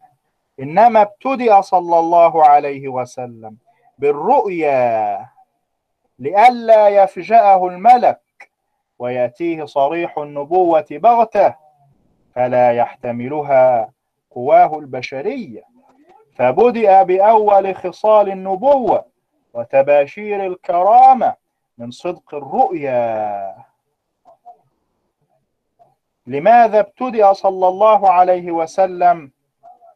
إنما ابتدأ صلى الله عليه وسلم بالرؤيا لئلا يفجأه الملك ويأتيه صريح النبوة بغتة فلا يحتملها قواه البشرية فبدأ بأول خصال النبوة وتباشير الكرامة من صدق الرؤيا. لماذا ابتدأ صلى الله عليه وسلم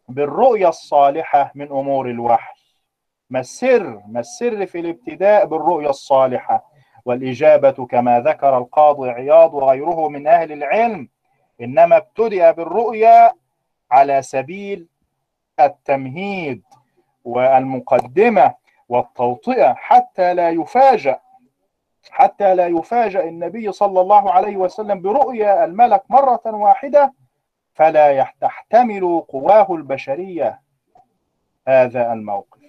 بالرؤيا الصالحة من أمور الوحي؟ ما السر؟ ما السر في الابتداء بالرؤيا الصالحة؟ والإجابة كما ذكر القاضي عياض وغيره من أهل العلم إنما ابتدأ بالرؤيا على سبيل التمهيد والمقدمة والتوطئة حتى لا يفاجأ حتى لا يفاجأ النبي صلى الله عليه وسلم برؤيا الملك مرة واحدة فلا تحتمل قواه البشرية هذا الموقف.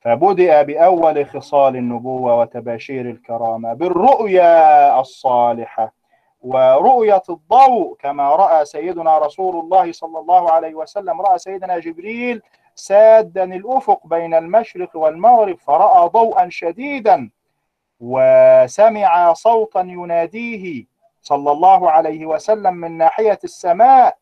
فبدأ بأول خصال النبوة وتباشير الكرامة بالرؤيا الصالحة ورؤية الضوء كما رأى سيدنا رسول الله صلى الله عليه وسلم رأى سيدنا جبريل سادا الأفق بين المشرق والمغرب فرأى ضوءا شديدا وسمع صوتا يناديه صلى الله عليه وسلم من ناحية السماء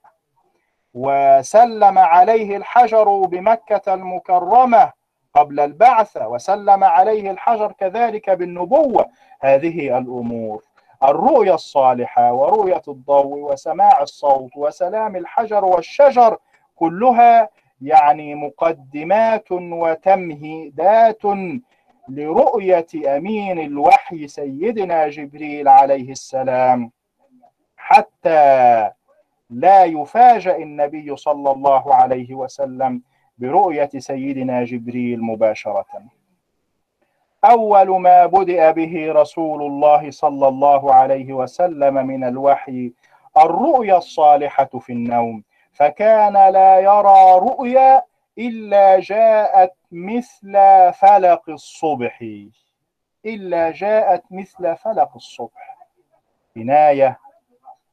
وسلم عليه الحجر بمكة المكرمة قبل البعثة وسلم عليه الحجر كذلك بالنبوة. هذه الأمور. الرؤيا الصالحة ورؤية الضوء وسماع الصوت وسلام الحجر والشجر كلها يعني مقدمات وتمهيدات لرؤية أمين الوحي سيدنا جبريل عليه السلام. حتى لا يفاجأ النبي صلى الله عليه وسلم برؤية سيدنا جبريل مباشرة. أول ما بدأ به رسول الله صلى الله عليه وسلم من الوحي الرؤيا الصالحة في النوم. فكان لا يرى رؤيا إلا جاءت مثل فلق الصبح. إلا جاءت مثل فلق الصبح. كناية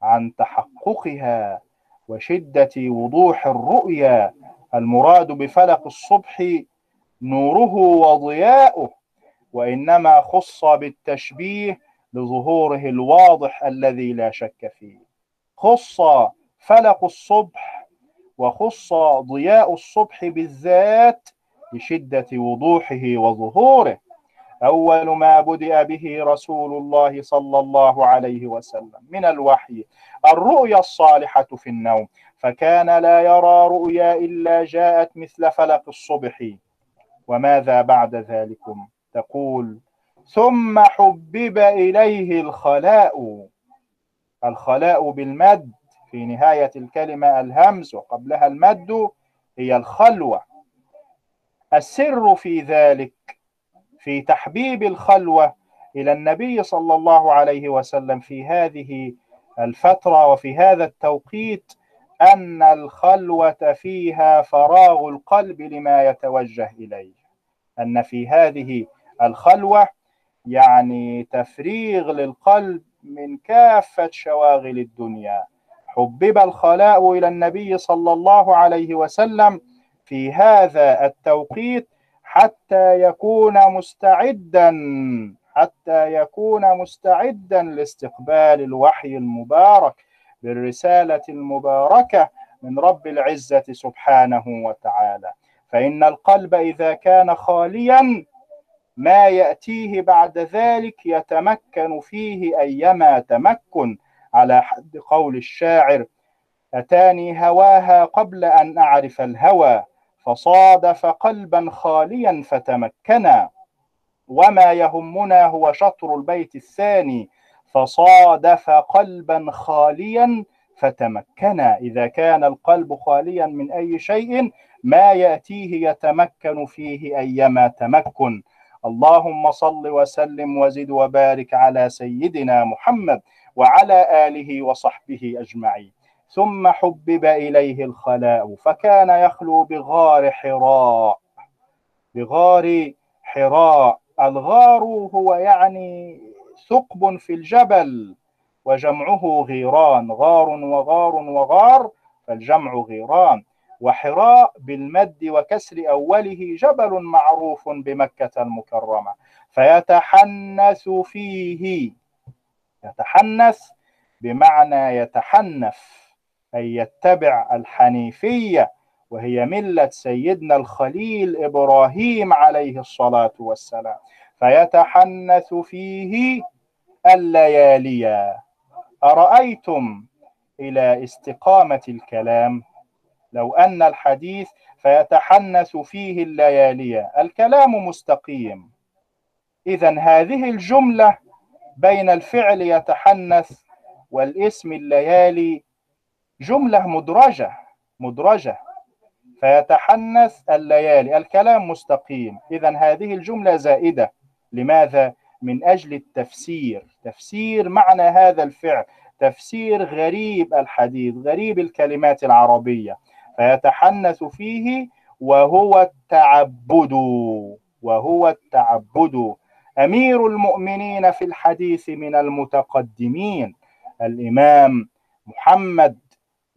عن تحققها وشدة وضوح الرؤيا. المراد بفلق الصبح نوره وضياؤه. وإنما خص بالتشبيه لظهوره الواضح الذي لا شك فيه. خص فلق الصبح وخص ضياء الصبح بالذات بشدة وضوحه وظهوره. أول ما بدأ به رسول الله صلى الله عليه وسلم من الوحي الرؤيا الصالحة في النوم فكان لا يرى رؤيا إلا جاءت مثل فلق الصبح. وماذا بعد ذلكم؟ تقول ثم حبب إليه الخلاء. الخلاء بالمد في نهاية الكلمة الهمز وقبلها المد هي الخلوة. السر في ذلك في تحبيب الخلوة إلى النبي صلى الله عليه وسلم في هذه الفترة وفي هذا التوقيت أن الخلوة فيها فراغ القلب لما يتوجه إليه. أن في هذه الخلوة يعني تفريغ للقلب من كافة شواغل الدنيا. حبب الخلاء إلى النبي صلى الله عليه وسلم في هذا التوقيت حتى يكون مستعدا حتى يكون مستعدا لاستقبال الوحي المبارك بالرسالة المباركة من رب العزة سبحانه وتعالى. فإن القلب إذا كان خاليا ما يأتيه بعد ذلك يتمكن فيه أيما تمكن. على حد قول الشاعر أتاني هواها قبل أن أعرف الهوى فصادف قلبا خاليا فتمكنا. وما يهمنا هو شطر البيت الثاني فصادف قلبا خاليا فتمكنا. إذا كان القلب خاليا من أي شيء ما يأتيه يتمكن فيه أيما تمكن. اللهم صل وسلم وزد وبارك على سيدنا محمد وعلى آله وصحبه أجمعين. ثم حبب إليه الخلاء فكان يخلو بغار حراء. بغار حراء. الغار هو يعني ثقب في الجبل وجمعه غيران. غار وغار وغار فالجمع غيران. وحراء بالمد وكسر أوله جبل معروف بمكة المكرمة. فيتحنث فيه يتحنث بمعنى يتحنف أي يتبع الحنيفية وهي ملة سيدنا الخليل إبراهيم عليه الصلاة والسلام. فيتحنث فيه الليالي. أرأيتم إلى استقامة الكلام؟ لو أن الحديث فيتحنث فيه الليالي. الكلام مستقيم. إذا هذه الجملة بين الفعل يتحنث والاسم الليالي جملة مدرجة مدرجة. فيتحنث الليالي. الكلام مستقيم. إذا هذه الجملة زائدة. لماذا؟ من أجل التفسير. تفسير معنى هذا الفعل. تفسير غريب الحديث غريب الكلمات العربية. فيتحنث فيه وهو التعبد وهو التعبد. أمير المؤمنين في الحديث من المتقدمين الإمام محمد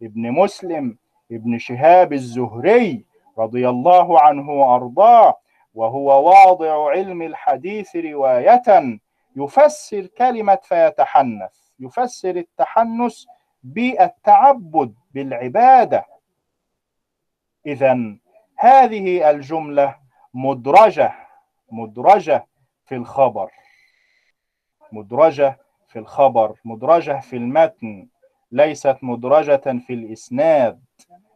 ابن مسلم ابن شهاب الزهري رضي الله عنه وأرضاه وهو واضع علم الحديث رواية يفسر كلمة فيتحنث يفسر التحنث بالتعبد بالعبادة. إذا هذه الجملة مدرجة مدرجة في الخبر. مدرجة في الخبر مدرجة في المتن ليست مدرجة في الإسناد.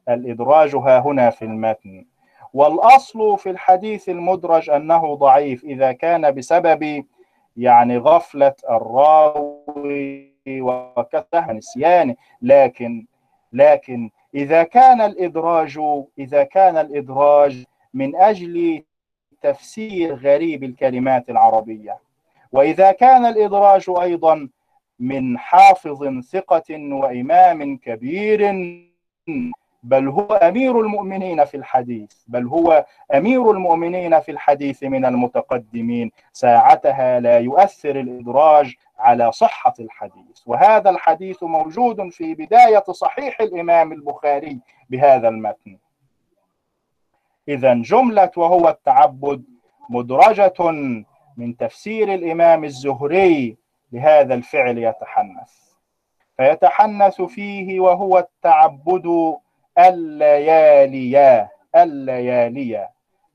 الإدراج ها هنا في المتن. والأصل في الحديث المدرج أنه ضعيف إذا كان بسبب يعني غفلة الراوي وكثرة نسيانه. لكن لكن إذا كان الإدراج إذا كان الإدراج من أجل تفسير غريب الكلمات العربية. وإذا كان الإدراج أيضا من حافظ ثقة وإمام كبير بل هو أمير المؤمنين في الحديث بل هو أمير المؤمنين في الحديث من المتقدمين. ساعتها لا يؤثر الإدراج على صحة الحديث. وهذا الحديث موجود في بداية صحيح الإمام البخاري بهذا المتن. إذا جملة وهو التعبد مدرجة من تفسير الإمام الزهري لهذا الفعل يتحنث. فيتحنث فيه وهو التعبد الليالي الليالي.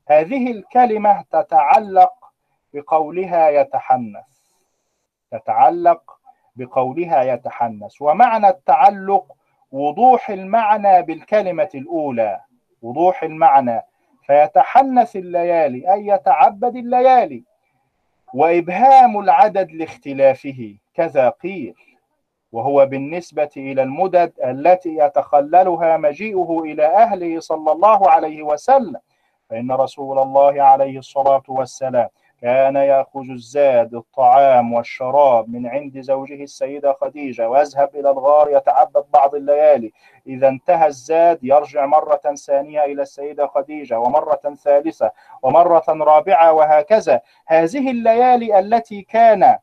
هذه الكلمة تتعلق بقولها يتحنث. تتعلق بقولها يتحنث. ومعنى التعلق وضوح المعنى بالكلمة الأولى. وضوح المعنى. فيتحنث الليالي أي يتعبد الليالي. وإبهام العدد لاختلافه كذا قيل. وهو بالنسبة إلى المدد التي يتخللها مجيئه إلى أهله صلى الله عليه وسلم فإن رسول الله عليه الصلاة والسلام كان يأخذ الزاد الطعام والشراب من عند زوجه السيدة خديجة ويذهب إلى الغار يتعبد بعض الليالي. إذا انتهى الزاد يرجع مرة ثانية إلى السيدة خديجة ومرة ثالثة ومرة رابعة وهكذا. هذه الليالي التي كان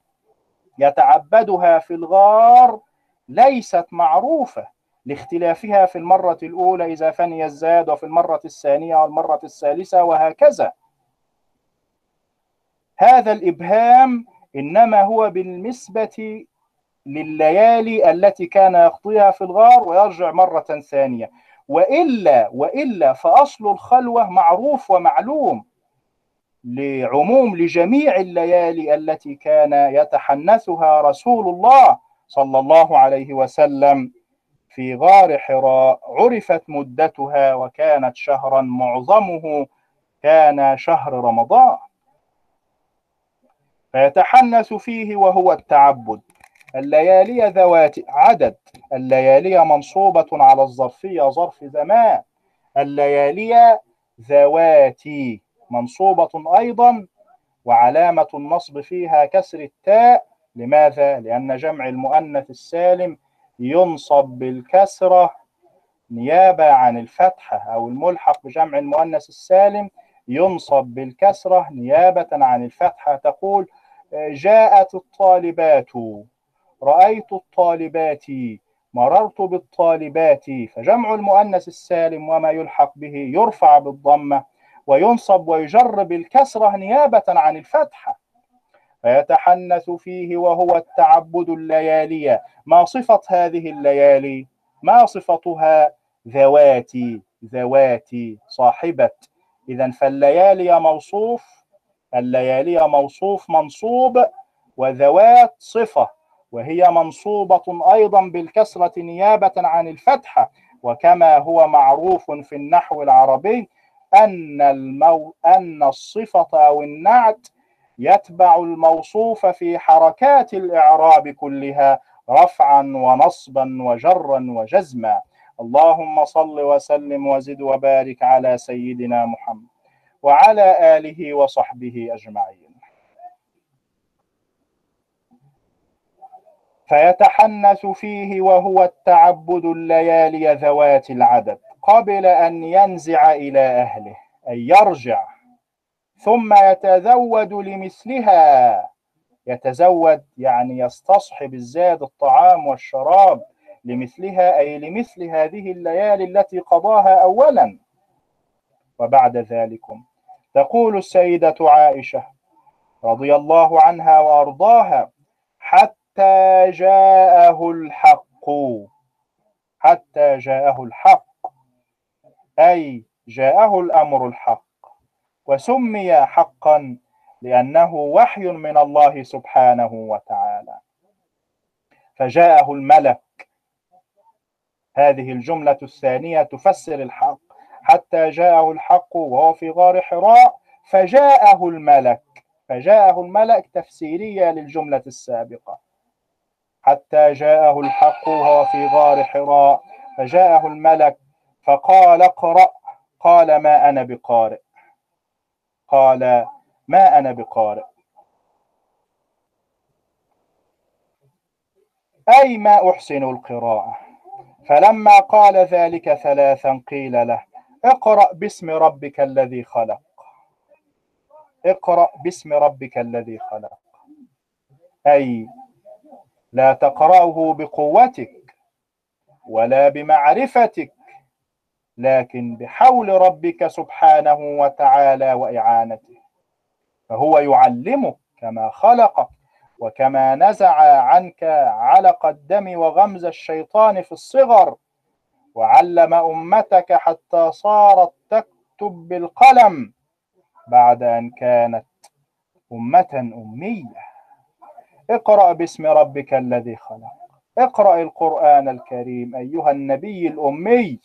يتعبدها في الغار ليست معروفة لاختلافها في المرة الأولى إذا فني الزاد وفي المرة الثانية والمرة الثالثة وهكذا. هذا الإبهام إنما هو بالنسبة لليالي التي كان يقضيها في الغار ويرجع مرة ثانية. وإلا وإلا فأصل الخلوة معروف ومعلوم. لعموم لجميع الليالي التي كان يتحنثها رسول الله صلى الله عليه وسلم في غار حراء عرفت مدتها وكانت شهرا معظمه كان شهر رمضان. فيتحنث فيه وهو التعبد. الليالي ذوات عدد. الليالي منصوبة على الظرفية ظرف زمان. الليالي ذواتي. منصوبة أيضا وعلامة النصب فيها كسر التاء. لماذا؟ لأن جمع المؤنث السالم ينصب بالكسرة نيابة عن الفتحة أو الملحق بجمع المؤنث السالم ينصب بالكسرة نيابة عن الفتحة تقول جاءت الطالبات رأيت الطالبات مررت بالطالبات فجمع المؤنث السالم وما يلحق به يرفع بالضمة. وينصب ويجر بالكسرة نيابة عن الفتحة. فيتحنث فيه وهو التعبد الليالي. ما صفة هذه الليالي؟ ما صفتها ذواتي؟ ذواتي صاحبة. إذا فالليالي موصوف الليالي موصوف منصوب وذوات صفة. وهي منصوبة أيضا بالكسرة نيابة عن الفتحة. وكما هو معروف في النحو العربي أن المو... أن الصفة أو النعت يتبع الموصوف في حركات الإعراب كلها رفعا ونصبا وجرا وجزما. اللهم صل وسلم وزد وبارك على سيدنا محمد وعلى آله وصحبه أجمعين. فيتحنث فيه وهو التعبد الليالي ذوات العدد. قبل أن ينزع إلى أهله أي يرجع ثم يتزود لمثلها. يتزود يعني يستصحب الزاد الطعام والشراب لمثلها أي لمثل هذه الليالي التي قضاها أولا. وبعد ذلكم تقول السيدة عائشة رضي الله عنها وأرضاها حتى جاءه الحق حتى جاءه الحق. أي جاءه الأمر الحق وسمي حقا لأنه وحي من الله سبحانه وتعالى. فجاءه الملك. هذه الجملة الثانية تفسر الحق. حتى جاءه الحق وهو في غار حراء فجاءه الملك. فجاءه الملك تفسيرية للجملة السابقة. حتى جاءه الحق وهو في غار حراء فجاءه الملك فقال اقرأ. قال ما أنا بقارئ. قال ما أنا بقارئ. أي ما أحسن القراءة. فلما قال ذلك ثلاثا قيل له اقرأ باسم ربك الذي خلق. اقرأ باسم ربك الذي خلق. أي لا تقرأه بقوتك ولا بمعرفتك. لكن بحول ربك سبحانه وتعالى وإعانته فهو يعلمك كما خلقك وكما نزع عنك علق الدم وغمز الشيطان في الصغر وعلم أمتك حتى صارت تكتب بالقلم بعد أن كانت أمة أمية. اقرأ باسم ربك الذي خلق. اقرأ القرآن الكريم أيها النبي الأمي.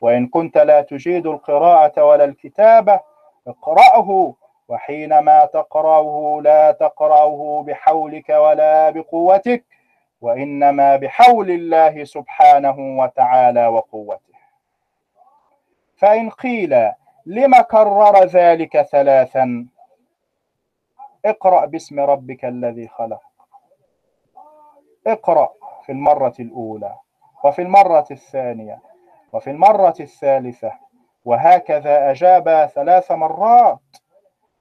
وإن كنت لا تجيد القراءة ولا الكتابة اقرأه وحينما تقرأه لا تقرأه بحولك ولا بقوتك وإنما بحول الله سبحانه وتعالى وقوته. فإن قيل لم كرر ذلك ثلاثا اقرأ باسم ربك الذي خلق. اقرأ في المرة الأولى وفي المرة الثانية وفي المرة الثالثة وهكذا أجاب ثلاث مرات.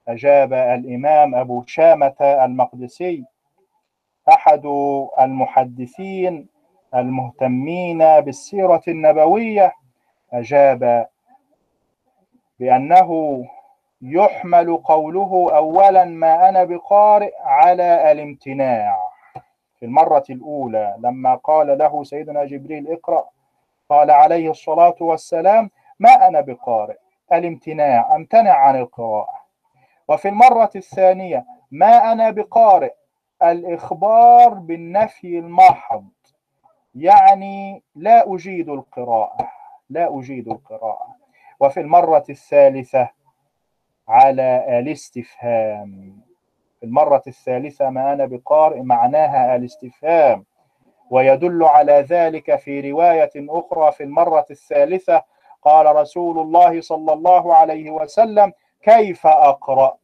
أجاب الإمام أبو شامة المقدسي أحد المحدثين المهتمين بالسيرة النبوية أجاب بأنه يحمل قوله أولا ما أنا بقارئ على الامتناع. في المرة الأولى لما قال له سيدنا جبريل اقرأ قال عليه الصلاة والسلام ما أنا بقارئ الامتناع أمتنع عن القراءة. وفي المرة الثانية ما أنا بقارئ الإخبار بالنفي المحض. يعني لا أجيد القراءة لا أجيد القراءة. وفي المرة الثالثة على الاستفهام. في المرة الثالثة ما أنا بقارئ معناها الاستفهام. ويدل على ذلك في رواية أخرى في المرة الثالثة قال رسول الله صلى الله عليه وسلم كيف أقرأ؟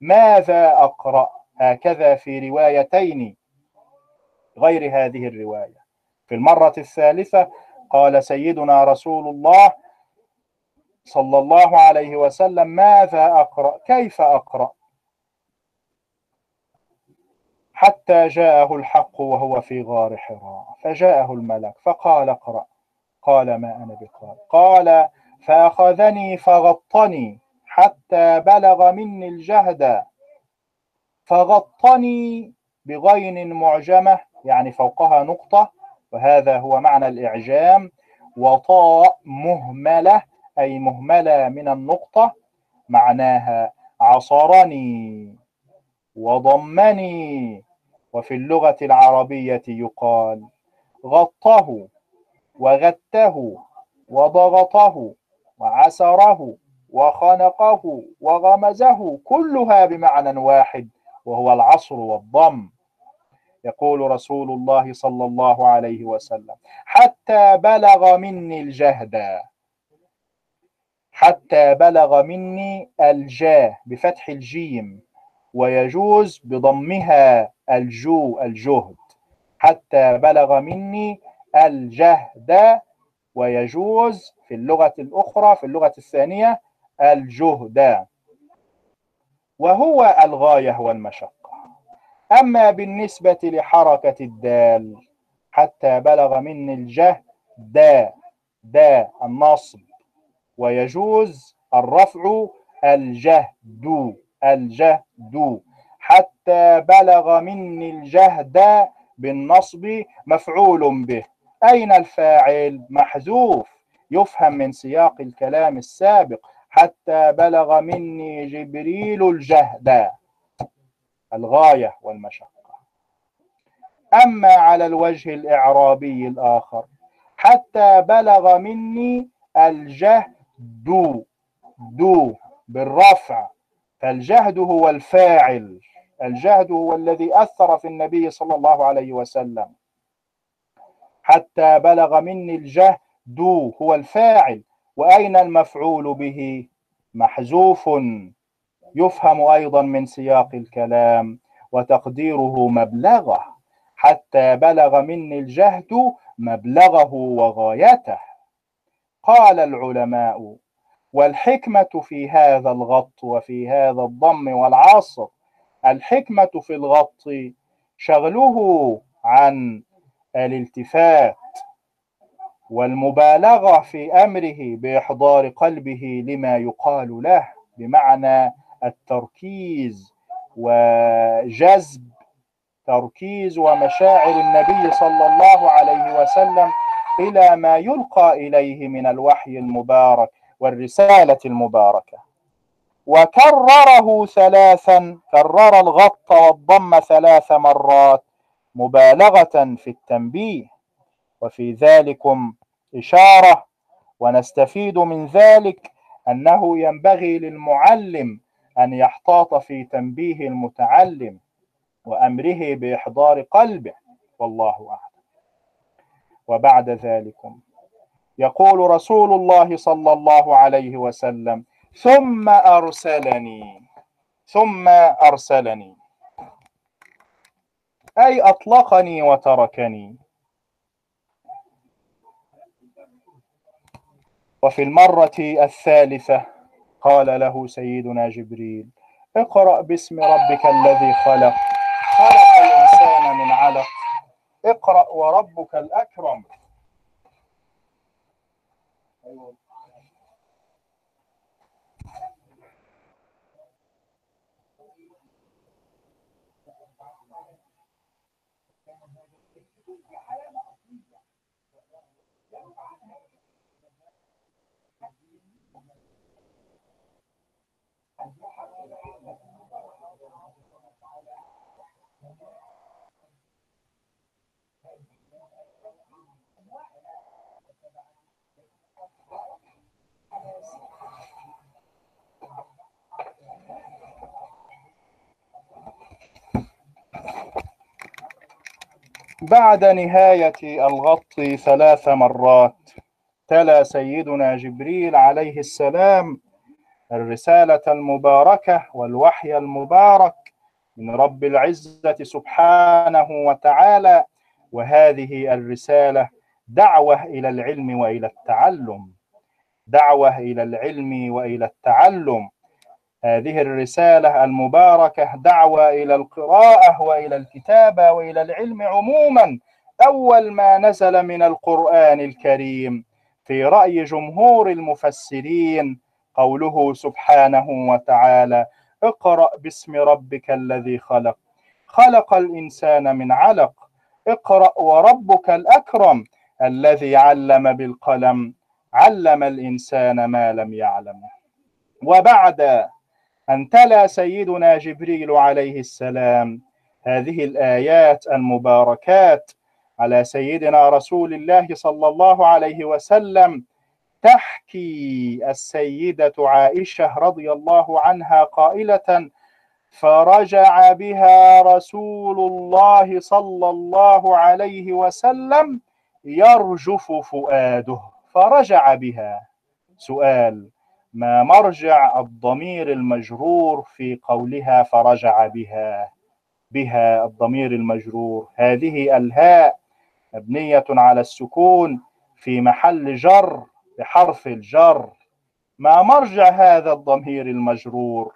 ماذا أقرأ؟ هكذا في روايتين غير هذه الرواية. في المرة الثالثة قال سيدنا رسول الله صلى الله عليه وسلم ماذا أقرأ؟ كيف أقرأ؟ حتى جاءه الحق وهو في غار حراء. فجاءه الملك فقال اقرأ. قال ما أنا بقارئ. قال فأخذني فغطني حتى بلغ مني الجهد. فغطني بغين معجمة يعني فوقها نقطة وهذا هو معنى الإعجام. وطاء مهملة أي مهملة من النقطة معناها عصرني وضمني. وفي اللغة العربية يقال غطه وغته وضغطه وعسره وخنقه وغمزه كلها بمعنى واحد وهو العصر والضم. يقول رسول الله صلى الله عليه وسلم حتى بلغ مني الجهد حتى بلغ مني الجاه بفتح الجيم ويجوز بضمها الجو الجهد حتى بلغ مني الجهد ويجوز في اللغة الأخرى في اللغة الثانية الجهد. وهو الغاية والمشقة. أما بالنسبة لحركة الدال حتى بلغ مني الجهد دا النصب. ويجوز الرفع الجهد الجهد. حتى بلغ مني الجهد بالنصب مفعول به. أين الفاعل؟ محذوف. يفهم من سياق الكلام السابق. حتى بلغ مني جبريل الجهد. الغاية والمشقة. أما على الوجه الإعرابي الآخر. حتى بلغ مني الجهد. دو. بالرفع. فالجهد هو الفاعل. الجهد هو الذي أثر في النبي صلى الله عليه وسلم. حتى بلغ مني الجهد هو الفاعل. وأين المفعول به؟ محذوف. يفهم أيضا من سياق الكلام وتقديره مبلغه. حتى بلغ مني الجهد مبلغه وغايته. قال العلماء والحكمة في هذا الغط وفي هذا الضم والعصر الحكمة في الغط شغله عن الالتفات والمبالغة في أمره بإحضار قلبه لما يقال له بمعنى التركيز وجذب تركيز ومشاعر النبي صلى الله عليه وسلم إلى ما يلقى إليه من الوحي المبارك والرسالة المباركة. وكرره ثلاثا كرر الغط والضم ثلاث مرات مبالغة في التنبيه. وفي ذلكم إشارة ونستفيد من ذلك أنه ينبغي للمعلم أن يحتاط في تنبيه المتعلم وأمره بإحضار قلبه. والله أعلم. وبعد ذلكم يقول رسول الله صلى الله عليه وسلم ثم أرسلني. ثم أرسلني. أي أطلقني وتركني. وفي المرة الثالثة قال له سيدنا جبريل اقرأ باسم ربك الذي خلق. خلق الإنسان من علق. اقرأ وربك الأكرم. بعد نهاية الغط ثلاث مرات تلا سيدنا جبريل عليه السلام الرسالة المباركة والوحي المبارك من رب العزة سبحانه وتعالى وهذه الرسالة دعوة إلى العلم وإلى التعلم. دعوة إلى العلم وإلى التعلم. هذه الرسالة المباركة دعوة إلى القراءة وإلى الكتابة وإلى العلم عموما. أول ما نزل من القرآن الكريم في رأي جمهور المفسرين قوله سبحانه وتعالى اقرأ باسم ربك الذي خلق خلق الإنسان من علق. اقرأ وربك الأكرم الذي علم بالقلم. علم الإنسان ما لم يعلم وبعد أن تلا سيدنا جبريل عليه السلام. هذه الآيات المباركات على سيدنا رسول الله صلى الله عليه وسلم. تحكي السيدة عائشة رضي الله عنها قائلة فرجع بها رسول الله صلى الله عليه وسلم يرجف فؤاده. فرجع بها. سؤال ما مرجع الضمير المجرور في قولها فرجع بها بها الضمير المجرور. هذه الهاء مبنية على السكون في محل جر بحرف الجر. ما مرجع هذا الضمير المجرور؟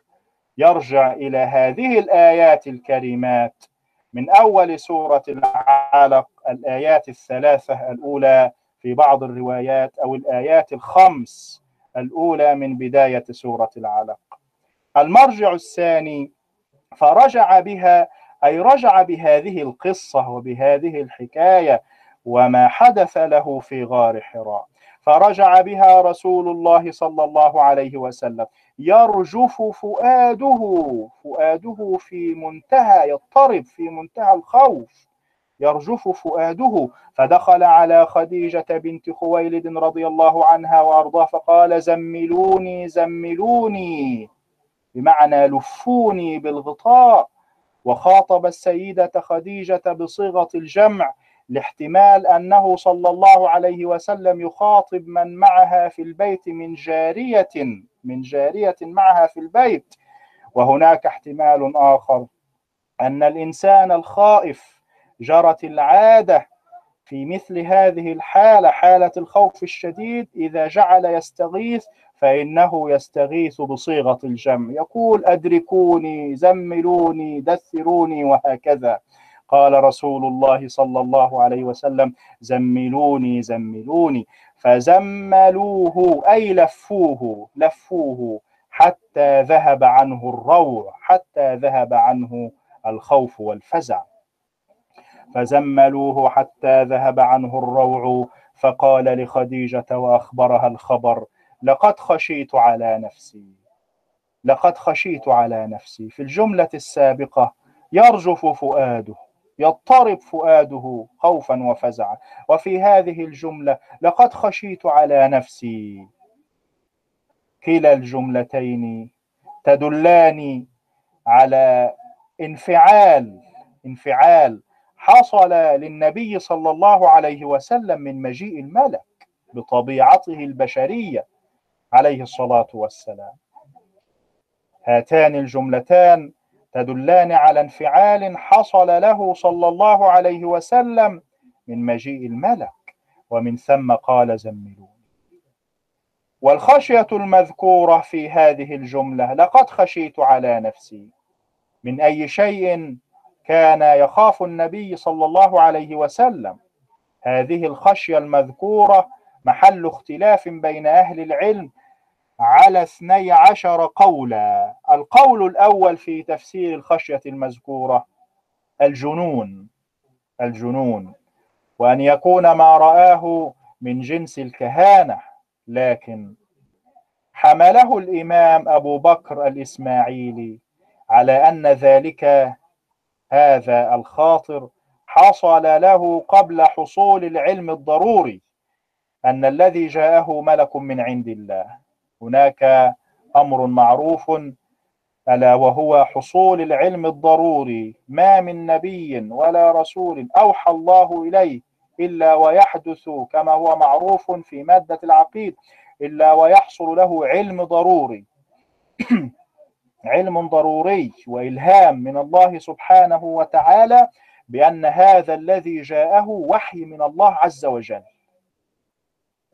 يرجع إلى هذه الآيات الكريمات. من أول سورة العلق الآيات الثلاثة الأولى في بعض الروايات أو الآيات الخمس. الأولى من بداية سورة العلق. المرجع الثاني فرجع بها أي رجع بهذه القصة وبهذه الحكاية وما حدث له في غار حراء. فرجع بها رسول الله صلى الله عليه وسلم. يرجف فؤاده فؤاده في منتهى يضطرب في منتهى الخوف. يرجف فؤاده. فدخل على خديجة بنت خويلد رضي الله عنها وأرضاه فقال زملوني زملوني. بمعنى لفوني بالغطاء. وخاطب السيدة خديجة بصيغة الجمع لاحتمال أنه صلى الله عليه وسلم يخاطب من معها في البيت من جارية من جارية معها في البيت. وهناك احتمال آخر أن الإنسان الخائف جرت العادة في مثل هذه الحالة حالة الخوف الشديد إذا جعل يستغيث فإنه يستغيث بصيغة الجمع. يقول أدركوني زملوني دثروني وهكذا. قال رسول الله صلى الله عليه وسلم زملوني زملوني. فزملوه أي لفوه لفوه حتى ذهب عنه الروع حتى ذهب عنه الخوف والفزع. فزملوه حتى ذهب عنه الروع فقال لخديجة وأخبرها الخبر لقد خشيت على نفسي لقد خشيت على نفسي في الجملة السابقة يرجف فؤاده يضطرب فؤاده خوفا وفزعا وفي هذه الجملة لقد خشيت على نفسي. كلا الجملتين تدلان على انفعال انفعال حصل للنبي صلى الله عليه وسلم من مجيء الملك بطبيعته البشرية عليه الصلاة والسلام. هاتان الجملتان تدلان على انفعال حصل له صلى الله عليه وسلم من مجيء الملك ومن ثم قال زملوني. والخشية المذكورة في هذه الجملة لقد خشيت على نفسي من أي شيء كان يخاف النبي صلى الله عليه وسلم. هذه الخشية المذكورة محل اختلاف بين أهل العلم على اثني عشر قولا. القول الأول في تفسير الخشية المذكورة الجنون الجنون. وأن يكون ما رآه من جنس الكهانة. لكن حمله الإمام أبو بكر الإسماعيلي على أن ذلك هذا الخاطر حصل له قبل حصول العلم الضروري أن الذي جاءه ملك من عند الله. هناك أمر معروف ألا وهو حصول العلم الضروري. ما من نبي ولا رسول أوحى الله إليه إلا ويحدث كما هو معروف في مادة العقيد إلا ويحصل له علم ضروري. علم ضروري وإلهام من الله سبحانه وتعالى بأن هذا الذي جاءه وحي من الله عز وجل.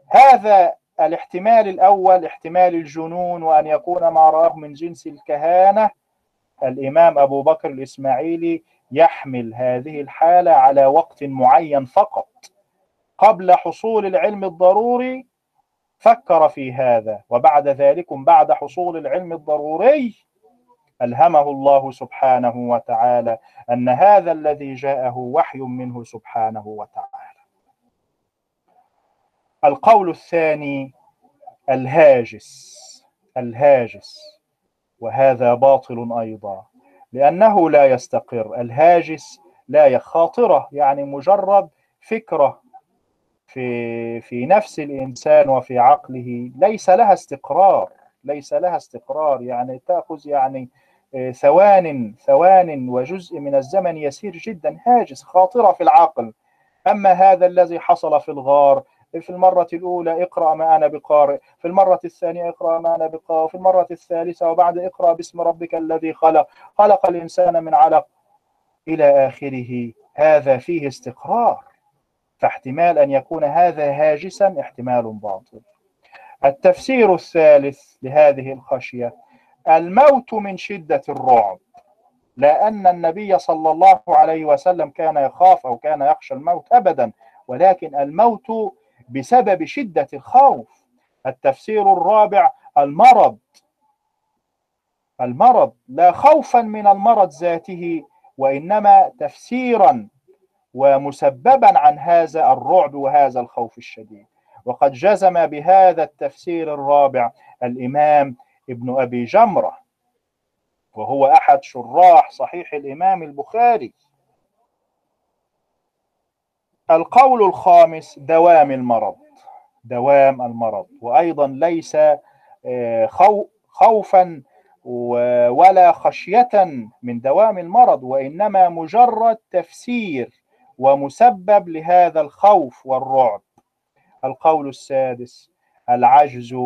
هذا الاحتمال الأول احتمال الجنون وأن يكون ما رآه من جنس الكهانة. الإمام أبو بكر الإسماعيلي يحمل هذه الحالة على وقت معين فقط. قبل حصول العلم الضروري فكر في هذا وبعد ذلك بعد حصول العلم الضروري ألهمه الله سبحانه وتعالى أن هذا الذي جاءه وحي منه سبحانه وتعالى. القول الثاني الهاجس الهاجس وهذا باطل أيضا لأنه لا يستقر. الهاجس لا يخاطرة يعني مجرد فكرة في في نفس الإنسان وفي عقله ليس لها استقرار ليس لها استقرار يعني تأخذ يعني ثوان ثوان وجزء من الزمن يسير جدا هاجس خاطرة في العقل. أما هذا الذي حصل في الغار في المرة الأولى اقرأ ما أنا بقارئ في المرة الثانية اقرأ ما أنا بقارئ في المرة الثالثة وبعد اقرأ باسم ربك الذي خلق. خلق الإنسان من علق. إلى آخره. هذا فيه استقرار. فاحتمال أن يكون هذا هاجسا احتمال باطل. التفسير الثالث لهذه الخشية. الموت من شدة الرعب لأن النبي صلى الله عليه وسلم كان يخاف أو كان يخشى الموت أبدا ولكن الموت بسبب شدة الخوف. التفسير الرابع المرض. المرض لا خوفا من المرض ذاته وإنما تفسيرا ومسببا عن هذا الرعب وهذا الخوف الشديد. وقد جزم بهذا التفسير الرابع الإمام ابن أبي جمرة وهو أحد شراح صحيح الإمام البخاري. القول الخامس دوام المرض دوام المرض. وأيضا ليس خوفا ولا خشية من دوام المرض وإنما مجرد تفسير ومسبب لهذا الخوف والرعب. القول السادس العجز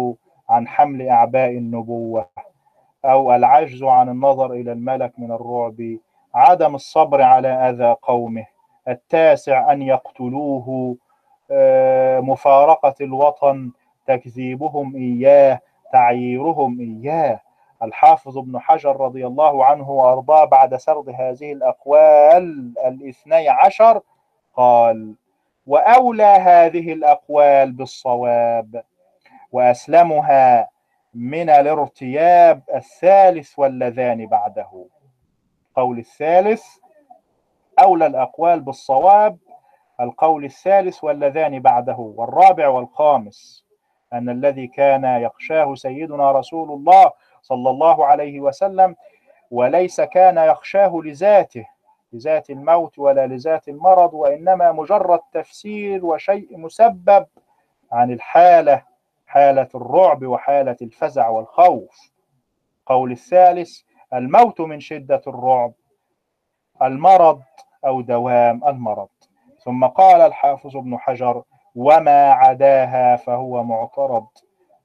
عن حمل أعباء النبوة أو العجز عن النظر إلى الملك من الرعب عدم الصبر على أذى قومه التاسع أن يقتلوه مفارقة الوطن تكذيبهم إياه تعييرهم إياه. الحافظ ابن حجر رضي الله عنه وأرضاه بعد سرد هذه الأقوال الاثني عشر قال وأولى هذه الأقوال بالصواب وأسلمها من الارتياب الثالث واللذان بعده. قول الثالث أولى الأقوال بالصواب القول الثالث واللذان بعده. والرابع والخامس أن الذي كان يخشاه سيدنا رسول الله صلى الله عليه وسلم وليس كان يخشاه لذاته لذات الموت ولا لذات المرض وإنما مجرد تفسير وشيء مسبب عن الحالة حالة الرعب وحالة الفزع والخوف. قول الثالث الموت من شدة الرعب المرض أو دوام المرض. ثم قال الحافظ ابن حجر وما عداها فهو معترض.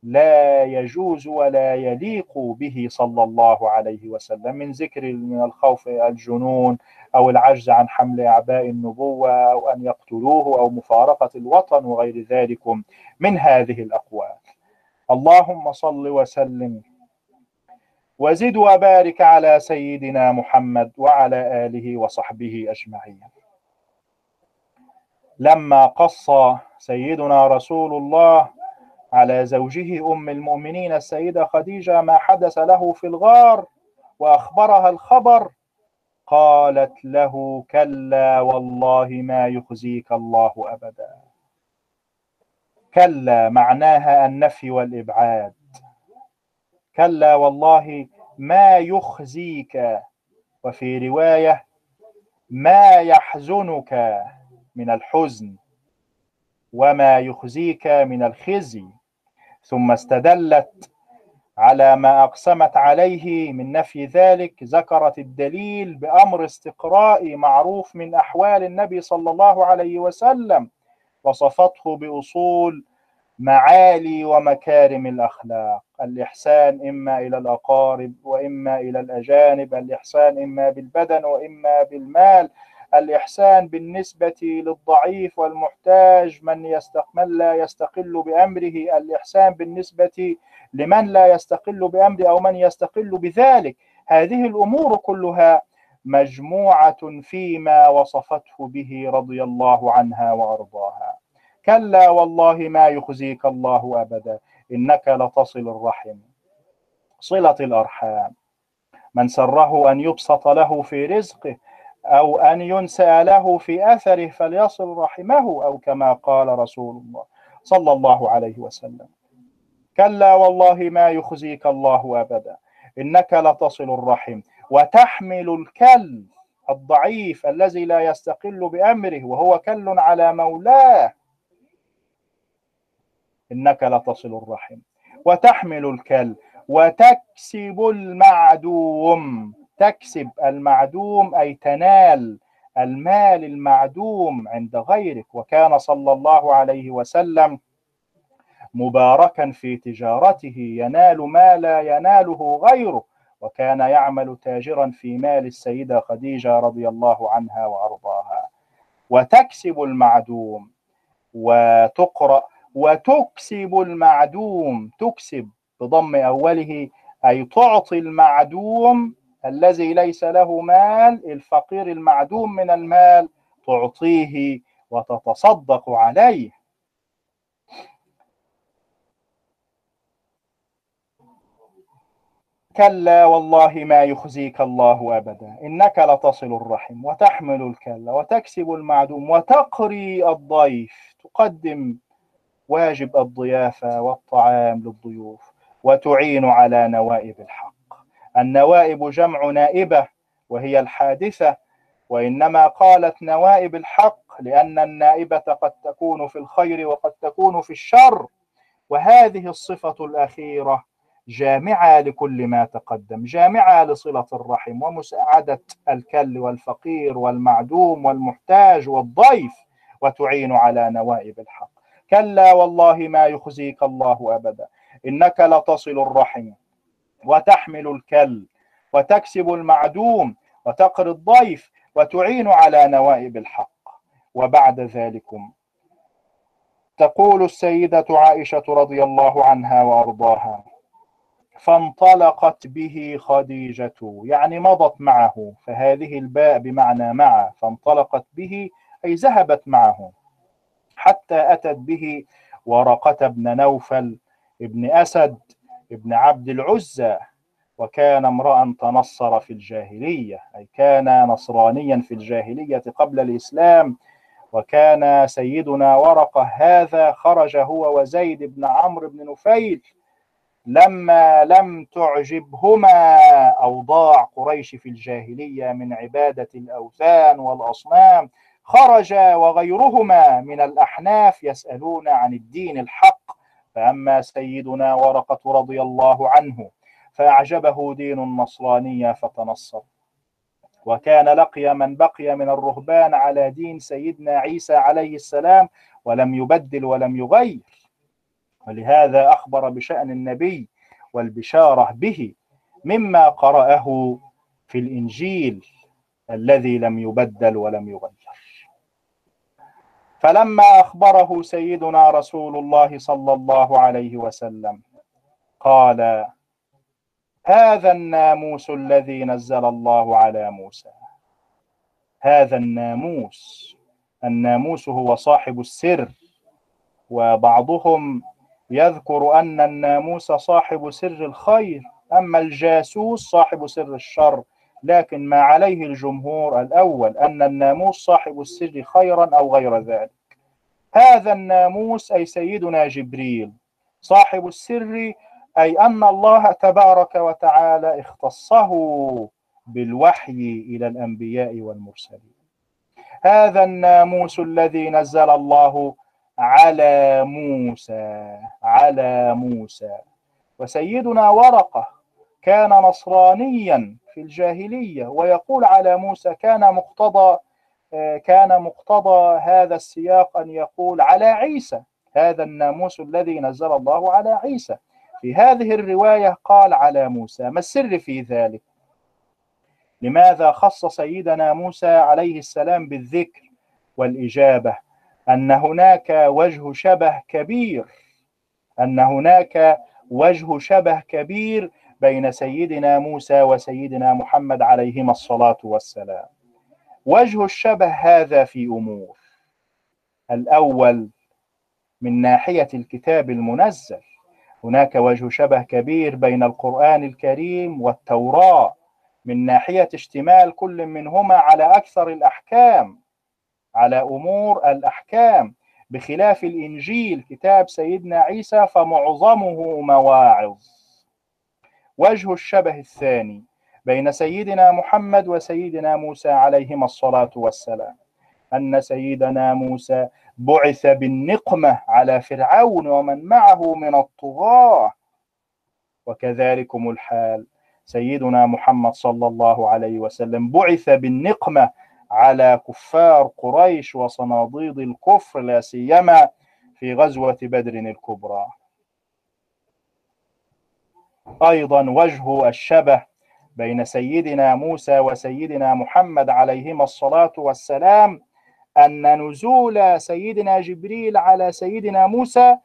لا يجوز ولا يليق به صلى الله عليه وسلم من ذكر من الخوف الجنون أو العجز عن حمل أعباء النبوة أو أن يقتلوه أو مفارقة الوطن وغير ذلك من هذه الأقوال. اللهم صل وسلم. وزد وبارك على سيدنا محمد وعلى آله وصحبه أجمعين. لما قص سيدنا رسول الله على زوجه أم المؤمنين السيدة خديجة ما حدث له في الغار وأخبرها الخبر. قالت له كلا والله ما يخزيك الله أبدا. كلا معناها النفي والإبعاد. كلا والله ما يخزيك. وفي رواية ما يحزنك من الحزن. وما يخزيك من الخزي ثم استدلت على ما اقسمت عليه من نفي ذلك ذكرت الدليل بامر استقراء معروف من احوال النبي صلى الله عليه وسلم وصفته باصول معالي ومكارم الاخلاق الاحسان اما إلى الاقارب واما إلى الاجانب الاحسان اما بالبدن واما بالمال الإحسان بالنسبة للضعيف والمحتاج من يستقبل لا يستقل بأمره. الإحسان بالنسبة لمن لا يستقل بأمره أو من يستقل بذلك. هذه الأمور كلها مجموعة فيما وصفته به رضي الله عنها وأرضاها. كلا والله ما يخزيك الله أبدا إنك لتصل الرحم. صلة الأرحام. من سره أن يبسط له في رزقه أو أن ينسى له في أثره فليصل رحمه أو كما قال رسول الله صلى الله عليه وسلم. كلا والله ما يخزيك الله أبدا. إنك لتصل الرحم وتحمل الكل الضعيف الذي لا يستقل بأمره وهو كل على مولاه. إنك لتصل الرحم وتحمل الكل وتكسب المعدوم. تكسب المعدوم أي تنال المال المعدوم عند غيرك. وكان صلى الله عليه وسلم مباركا في تجارته ينال ما لا يناله غيره وكان يعمل تاجرا في مال السيدة خديجة رضي الله عنها وأرضاها. وتكسب المعدوم وتقرأ وتكسب المعدوم تكسب بضم أوله أي تعطي المعدوم الذي ليس له مال الفقير المعدوم من المال تعطيه وتتصدق عليه. كلا والله ما يخزيك الله أبدا إنك لتصل الرحم وتحمل الكلا وتكسب المعدوم وتقري الضيف تقدم واجب الضيافة والطعام للضيوف وتعين على نوائب الحق. النوائب جمع نائبة وهي الحادثة وإنما قالت نوائب الحق لأن النائبة قد تكون في الخير وقد تكون في الشر. وهذه الصفة الأخيرة جامعة لكل ما تقدم جامعة لصلة الرحم ومساعدة الكل والفقير والمعدوم والمحتاج والضيف وتعين على نوائب الحق. كلا والله ما يخزيك الله أبدا إنك لتصل الرحم. وتحمل الكل وتكسب المعدوم وتقري الضيف وتعين على نوائب الحق. وبعد ذلكم تقول السيدة عائشة رضي الله عنها وأرضاها فانطلقت به خديجة يعني مضت معه فهذه الباء بمعنى مع فانطلقت به أي ذهبت معه حتى أتت به ورقة بن نوفل ابن أسد. ابن عبد العزى وكان امرأ تنصر في الجاهلية أي كان نصرانيا في الجاهلية قبل الإسلام وكان سيدنا ورقة هذا خرج هو وزيد بن عمرو بن نفيل. لما لم تعجبهما أوضاع قريش في الجاهلية من عبادة الأوثان والأصنام خرج وغيرهما من الأحناف يسألون عن الدين الحق. فأما سيدنا ورقة رضي الله عنه فأعجبه دين النصرانية فتنصر. وكان لقي من بقي من الرهبان على دين سيدنا عيسى عليه السلام ولم يبدل ولم يغير. ولهذا أخبر بشأن النبي والبشارة به مما قرأه في الإنجيل الذي لم يبدل ولم يغير. فلما أخبره سيدنا رسول الله صلى الله عليه وسلم قال هذا الناموس الذي نزل الله على موسى. هذا الناموس الناموس هو صاحب السر وبعضهم يذكر أن الناموس صاحب سر الخير أما الجاسوس صاحب سر الشر. لكن ما عليه الجمهور الأول أن الناموس صاحب السر خيرا أو غير ذلك. هذا الناموس أي سيدنا جبريل صاحب السر أي أن الله تبارك وتعالى اختصه بالوحي إلى الأنبياء والمرسلين. هذا الناموس الذي نزل الله على موسى على موسى. وسيدنا ورقة كان نصرانيا في الجاهلية ويقول على موسى كان مقتضى كان مقتضى هذا السياق أن يقول على عيسى هذا الناموس الذي نزل الله على عيسى. في هذه الرواية قال على موسى ما السر في ذلك؟ لماذا خص سيدنا موسى عليه السلام بالذكر والإجابة؟ أن هناك وجه شبه كبير أن هناك وجه شبه كبير بين سيدنا موسى وسيدنا محمد عليهما الصلاة والسلام. وجه الشبه هذا في أمور. الأول من ناحية الكتاب المنزل. هناك وجه شبه كبير بين القرآن الكريم والتوراة. من ناحية اشتمال كل منهما على أكثر الأحكام على أمور الأحكام. بخلاف الإنجيل كتاب سيدنا عيسى فمعظمه مواعظ. وجه الشبه الثاني بين سيدنا محمد وسيدنا موسى عليهما الصلاة والسلام. أن سيدنا موسى بعث بالنقمة على فرعون ومن معه من الطغاة. وكذلكم الحال. سيدنا محمد صلى الله عليه وسلم بعث بالنقمة على كفار قريش وصناديد الكفر لا سيما في غزوة بدر الكبرى. أيضا وجه الشبه بين سيدنا موسى وسيدنا محمد عليهما الصلاة والسلام أن نزول سيدنا جبريل على سيدنا موسى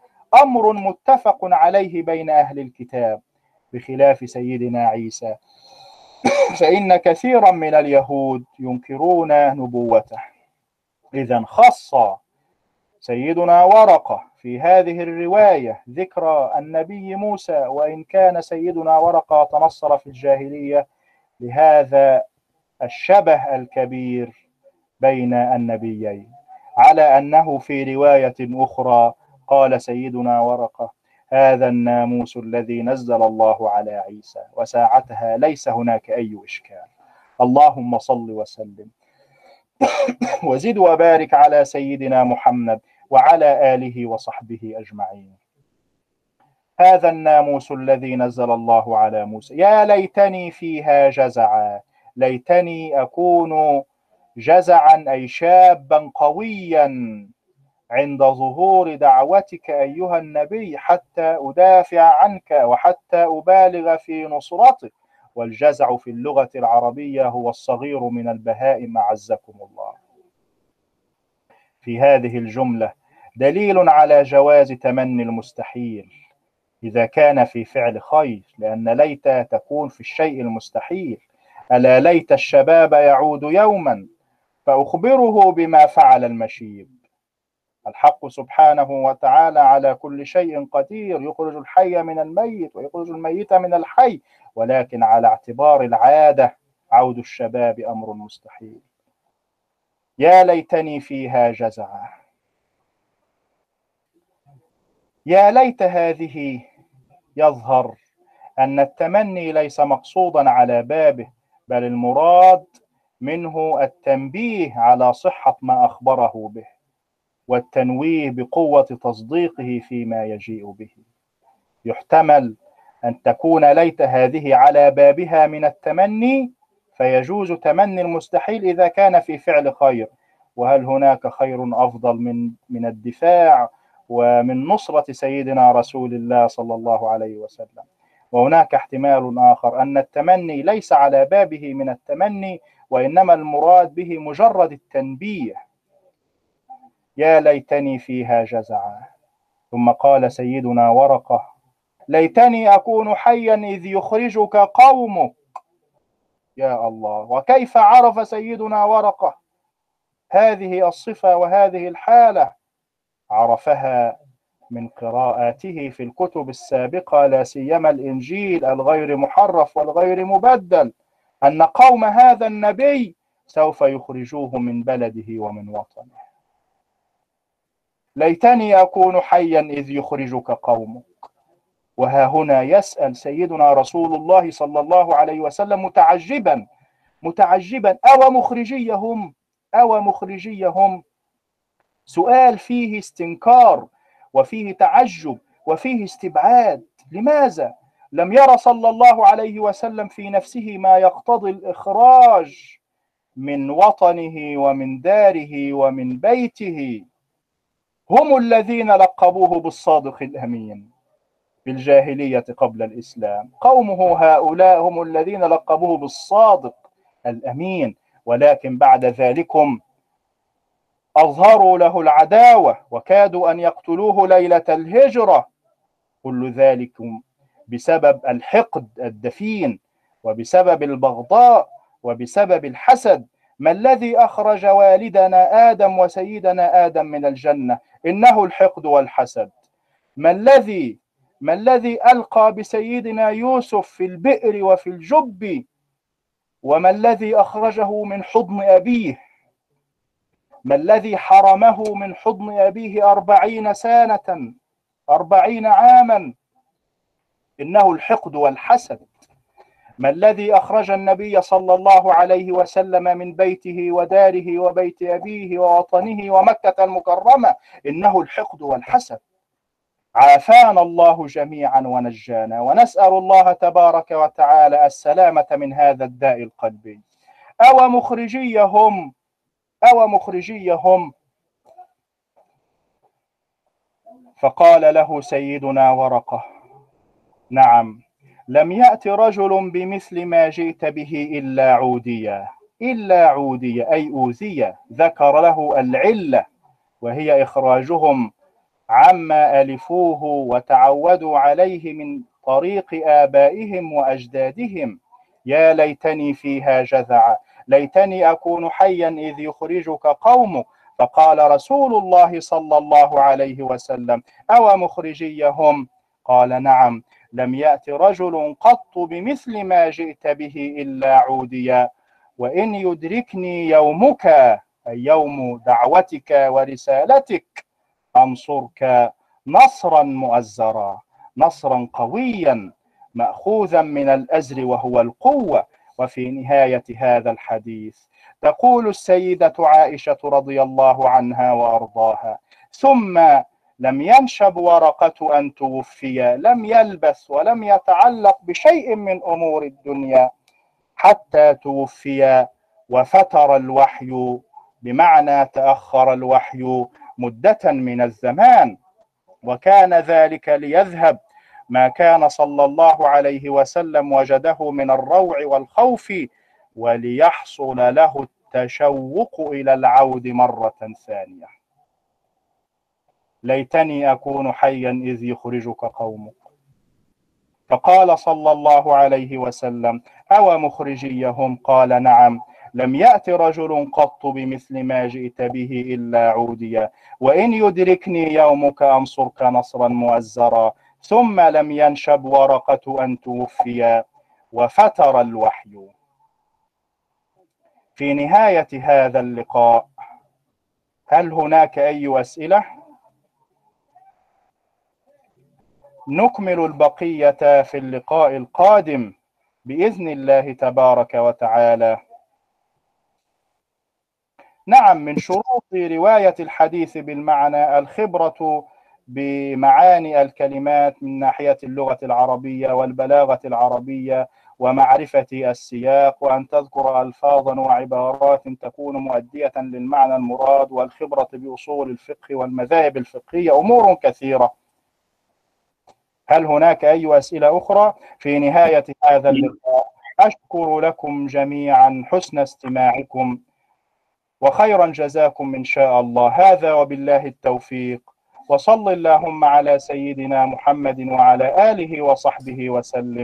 أمر متفق عليه بين أهل الكتاب بخلاف سيدنا عيسى. فإن كثيرا من اليهود ينكرون نبوته. إذا خص سيدنا ورقة في هذه الرواية ذكر النبي موسى وإن كان سيدنا ورقة تنصر في الجاهلية لهذا الشبه الكبير بين النبيين. على أنه في رواية أخرى قال سيدنا ورقة هذا الناموس الذي نزل الله على عيسى وساعتها ليس هناك أي إشكال. اللهم صل وسلم. وزد وبارك على سيدنا محمد وعلى آله وصحبه أجمعين. هذا الناموس الذي نزل الله على موسى. يا ليتني فيها جزعا. ليتني أكون جزعا أي شابا قويا عند ظهور دعوتك أيها النبي حتى أدافع عنك وحتى أبالغ في نصرتك. والجزع في اللغة العربية هو الصغير من البهائم أعزكم الله. في هذه الجملة دليل على جواز تمني المستحيل. إذا كان في فعل خير لأن ليت تكون في الشيء المستحيل. ألا ليت الشباب يعود يوما؟ فأخبره بما فعل المشيب. الحق سبحانه وتعالى على كل شيء قدير. يخرج الحي من الميت ويخرج الميت من الحي. ولكن على اعتبار العادة عود الشباب أمر مستحيل. يا ليتني فيها جزعا. يا ليت هذه يظهر أن التمني ليس مقصودا على بابه بل المراد منه التنبيه على صحة ما أخبره به والتنويه بقوة تصديقه فيما يجيء به. يحتمل أن تكون ليت هذه على بابها من التمني فيجوز تمني المستحيل إذا كان في فعل خير. وهل هناك خير أفضل من من الدفاع ومن نصرة سيدنا رسول الله صلى الله عليه وسلم. وهناك احتمال آخر أن التمني ليس على بابه من التمني وإنما المراد به مجرد التنبيه. يا ليتني فيها جزعا. ثم قال سيدنا ورقة ليتني أكون حيا إذ يخرجك قومك. يا الله وكيف عرف سيدنا ورقة؟ هذه الصفة وهذه الحالة. عرفها من قراءاته في الكتب السابقة لا سيما الإنجيل الغير محرف والغير مبدل أن قوم هذا النبي سوف يخرجوه من بلده ومن وطنه. ليتني أكون حيا إذ يخرجك قومك. وها هنا يسأل سيدنا رسول الله صلى الله عليه وسلم متعجبا متعجبا أو مخرجيهم أو مخرجيهم سؤال فيه استنكار وفيه تعجب وفيه استبعاد. لماذا؟ لم ير صلى الله عليه وسلم في نفسه ما يقتضي الإخراج من وطنه ومن داره ومن بيته. هم الذين لقبوه بالصادق الأمين بالجاهلية قبل الإسلام. قومه هؤلاء هم الذين لقبوه بالصادق الأمين. ولكن بعد ذلكم أظهروا له العداوة وكادوا أن يقتلوه ليلة الهجرة. كل ذلك بسبب الحقد الدفين وبسبب البغضاء وبسبب الحسد. ما الذي أخرج والدنا آدم وسيدنا آدم من الجنة؟ إنه الحقد والحسد. ما الذي ما الذي ألقى بسيدنا يوسف في البئر وفي الجب؟ وما الذي أخرجه من حضن أبيه؟ ما الذي حرمه من حضن أبيه أربعين سنة أربعين عاما؟ إنه الحقد والحسد. ما الذي أخرج النبي صلى الله عليه وسلم من بيته وداره وبيت أبيه ووطنه ومكة المكرمة؟ إنه الحقد والحسد. عافانا الله جميعا ونجانا ونسأل الله تبارك وتعالى السلامة من هذا الداء القلبي. أو مخرجيهم أو مخرجيهم؟ فقال له سيدنا ورقة. نعم لم يأت رجل بمثل ما جئت به إلا عوديا إلا عوديا أي أوذية. ذكر له العلة وهي إخراجهم عما ألفوه وتعودوا عليه من طريق آبائهم وأجدادهم. يا ليتني فيها جذعا ليتني أكون حيا إذ يخرجك قومك. فقال رسول الله صلى الله عليه وسلم أو مخرجيهم؟ قال نعم. لم يأت رجل قط بمثل ما جئت به إلا عوديا. وإن يدركني يومك أي يوم دعوتك ورسالتك أنصرك نصرا مؤزرا نصرا قويا مأخوذا من الأزر وهو القوة. وفي نهاية هذا الحديث تقول السيدة عائشة رضي الله عنها وأرضاها ثم لم ينشب ورقة أن توفي لم يلبث ولم يتعلق بشيء من أمور الدنيا حتى توفي وفتر الوحي بمعنى تأخر الوحي مدة من الزمان وكان ذلك ليذهب ما كان صلى الله عليه وسلم وجده من الروع والخوف وليحصل له التشوق إلى العود مرة ثانية. ليتني أكون حيا إذ يخرجك قومك. فقال صلى الله عليه وسلم أو مخرجيهم؟ قال نعم. لم يأت رجل قط بمثل ما جئت به إلا عوديا وإن يدركني يومك أنصرك نصرا مؤزرا. ثم لم ينشب ورقة أن توفي وفتر الوحي في نهاية هذا اللقاء هل هناك أي أسئلة؟ نكمل البقية في اللقاء القادم بإذن الله تبارك وتعالى نعم من شروط رواية الحديث بالمعنى الخبرة بمعاني الكلمات من ناحية اللغة العربية والبلاغة العربية ومعرفة السياق وأن تذكر ألفاظا وعبارات تكون مؤدية للمعنى المراد والخبرة بأصول الفقه والمذاهب الفقهية. أمور كثيرة. هل هناك أي أسئلة أخرى في نهاية هذا اللقاء؟ أشكر لكم جميعا. حسن استماعكم. وخيرا جزاكم إن شاء الله. هذا وبالله التوفيق. وصل اللهم على سيدنا محمد وعلى آله وصحبه وسلم.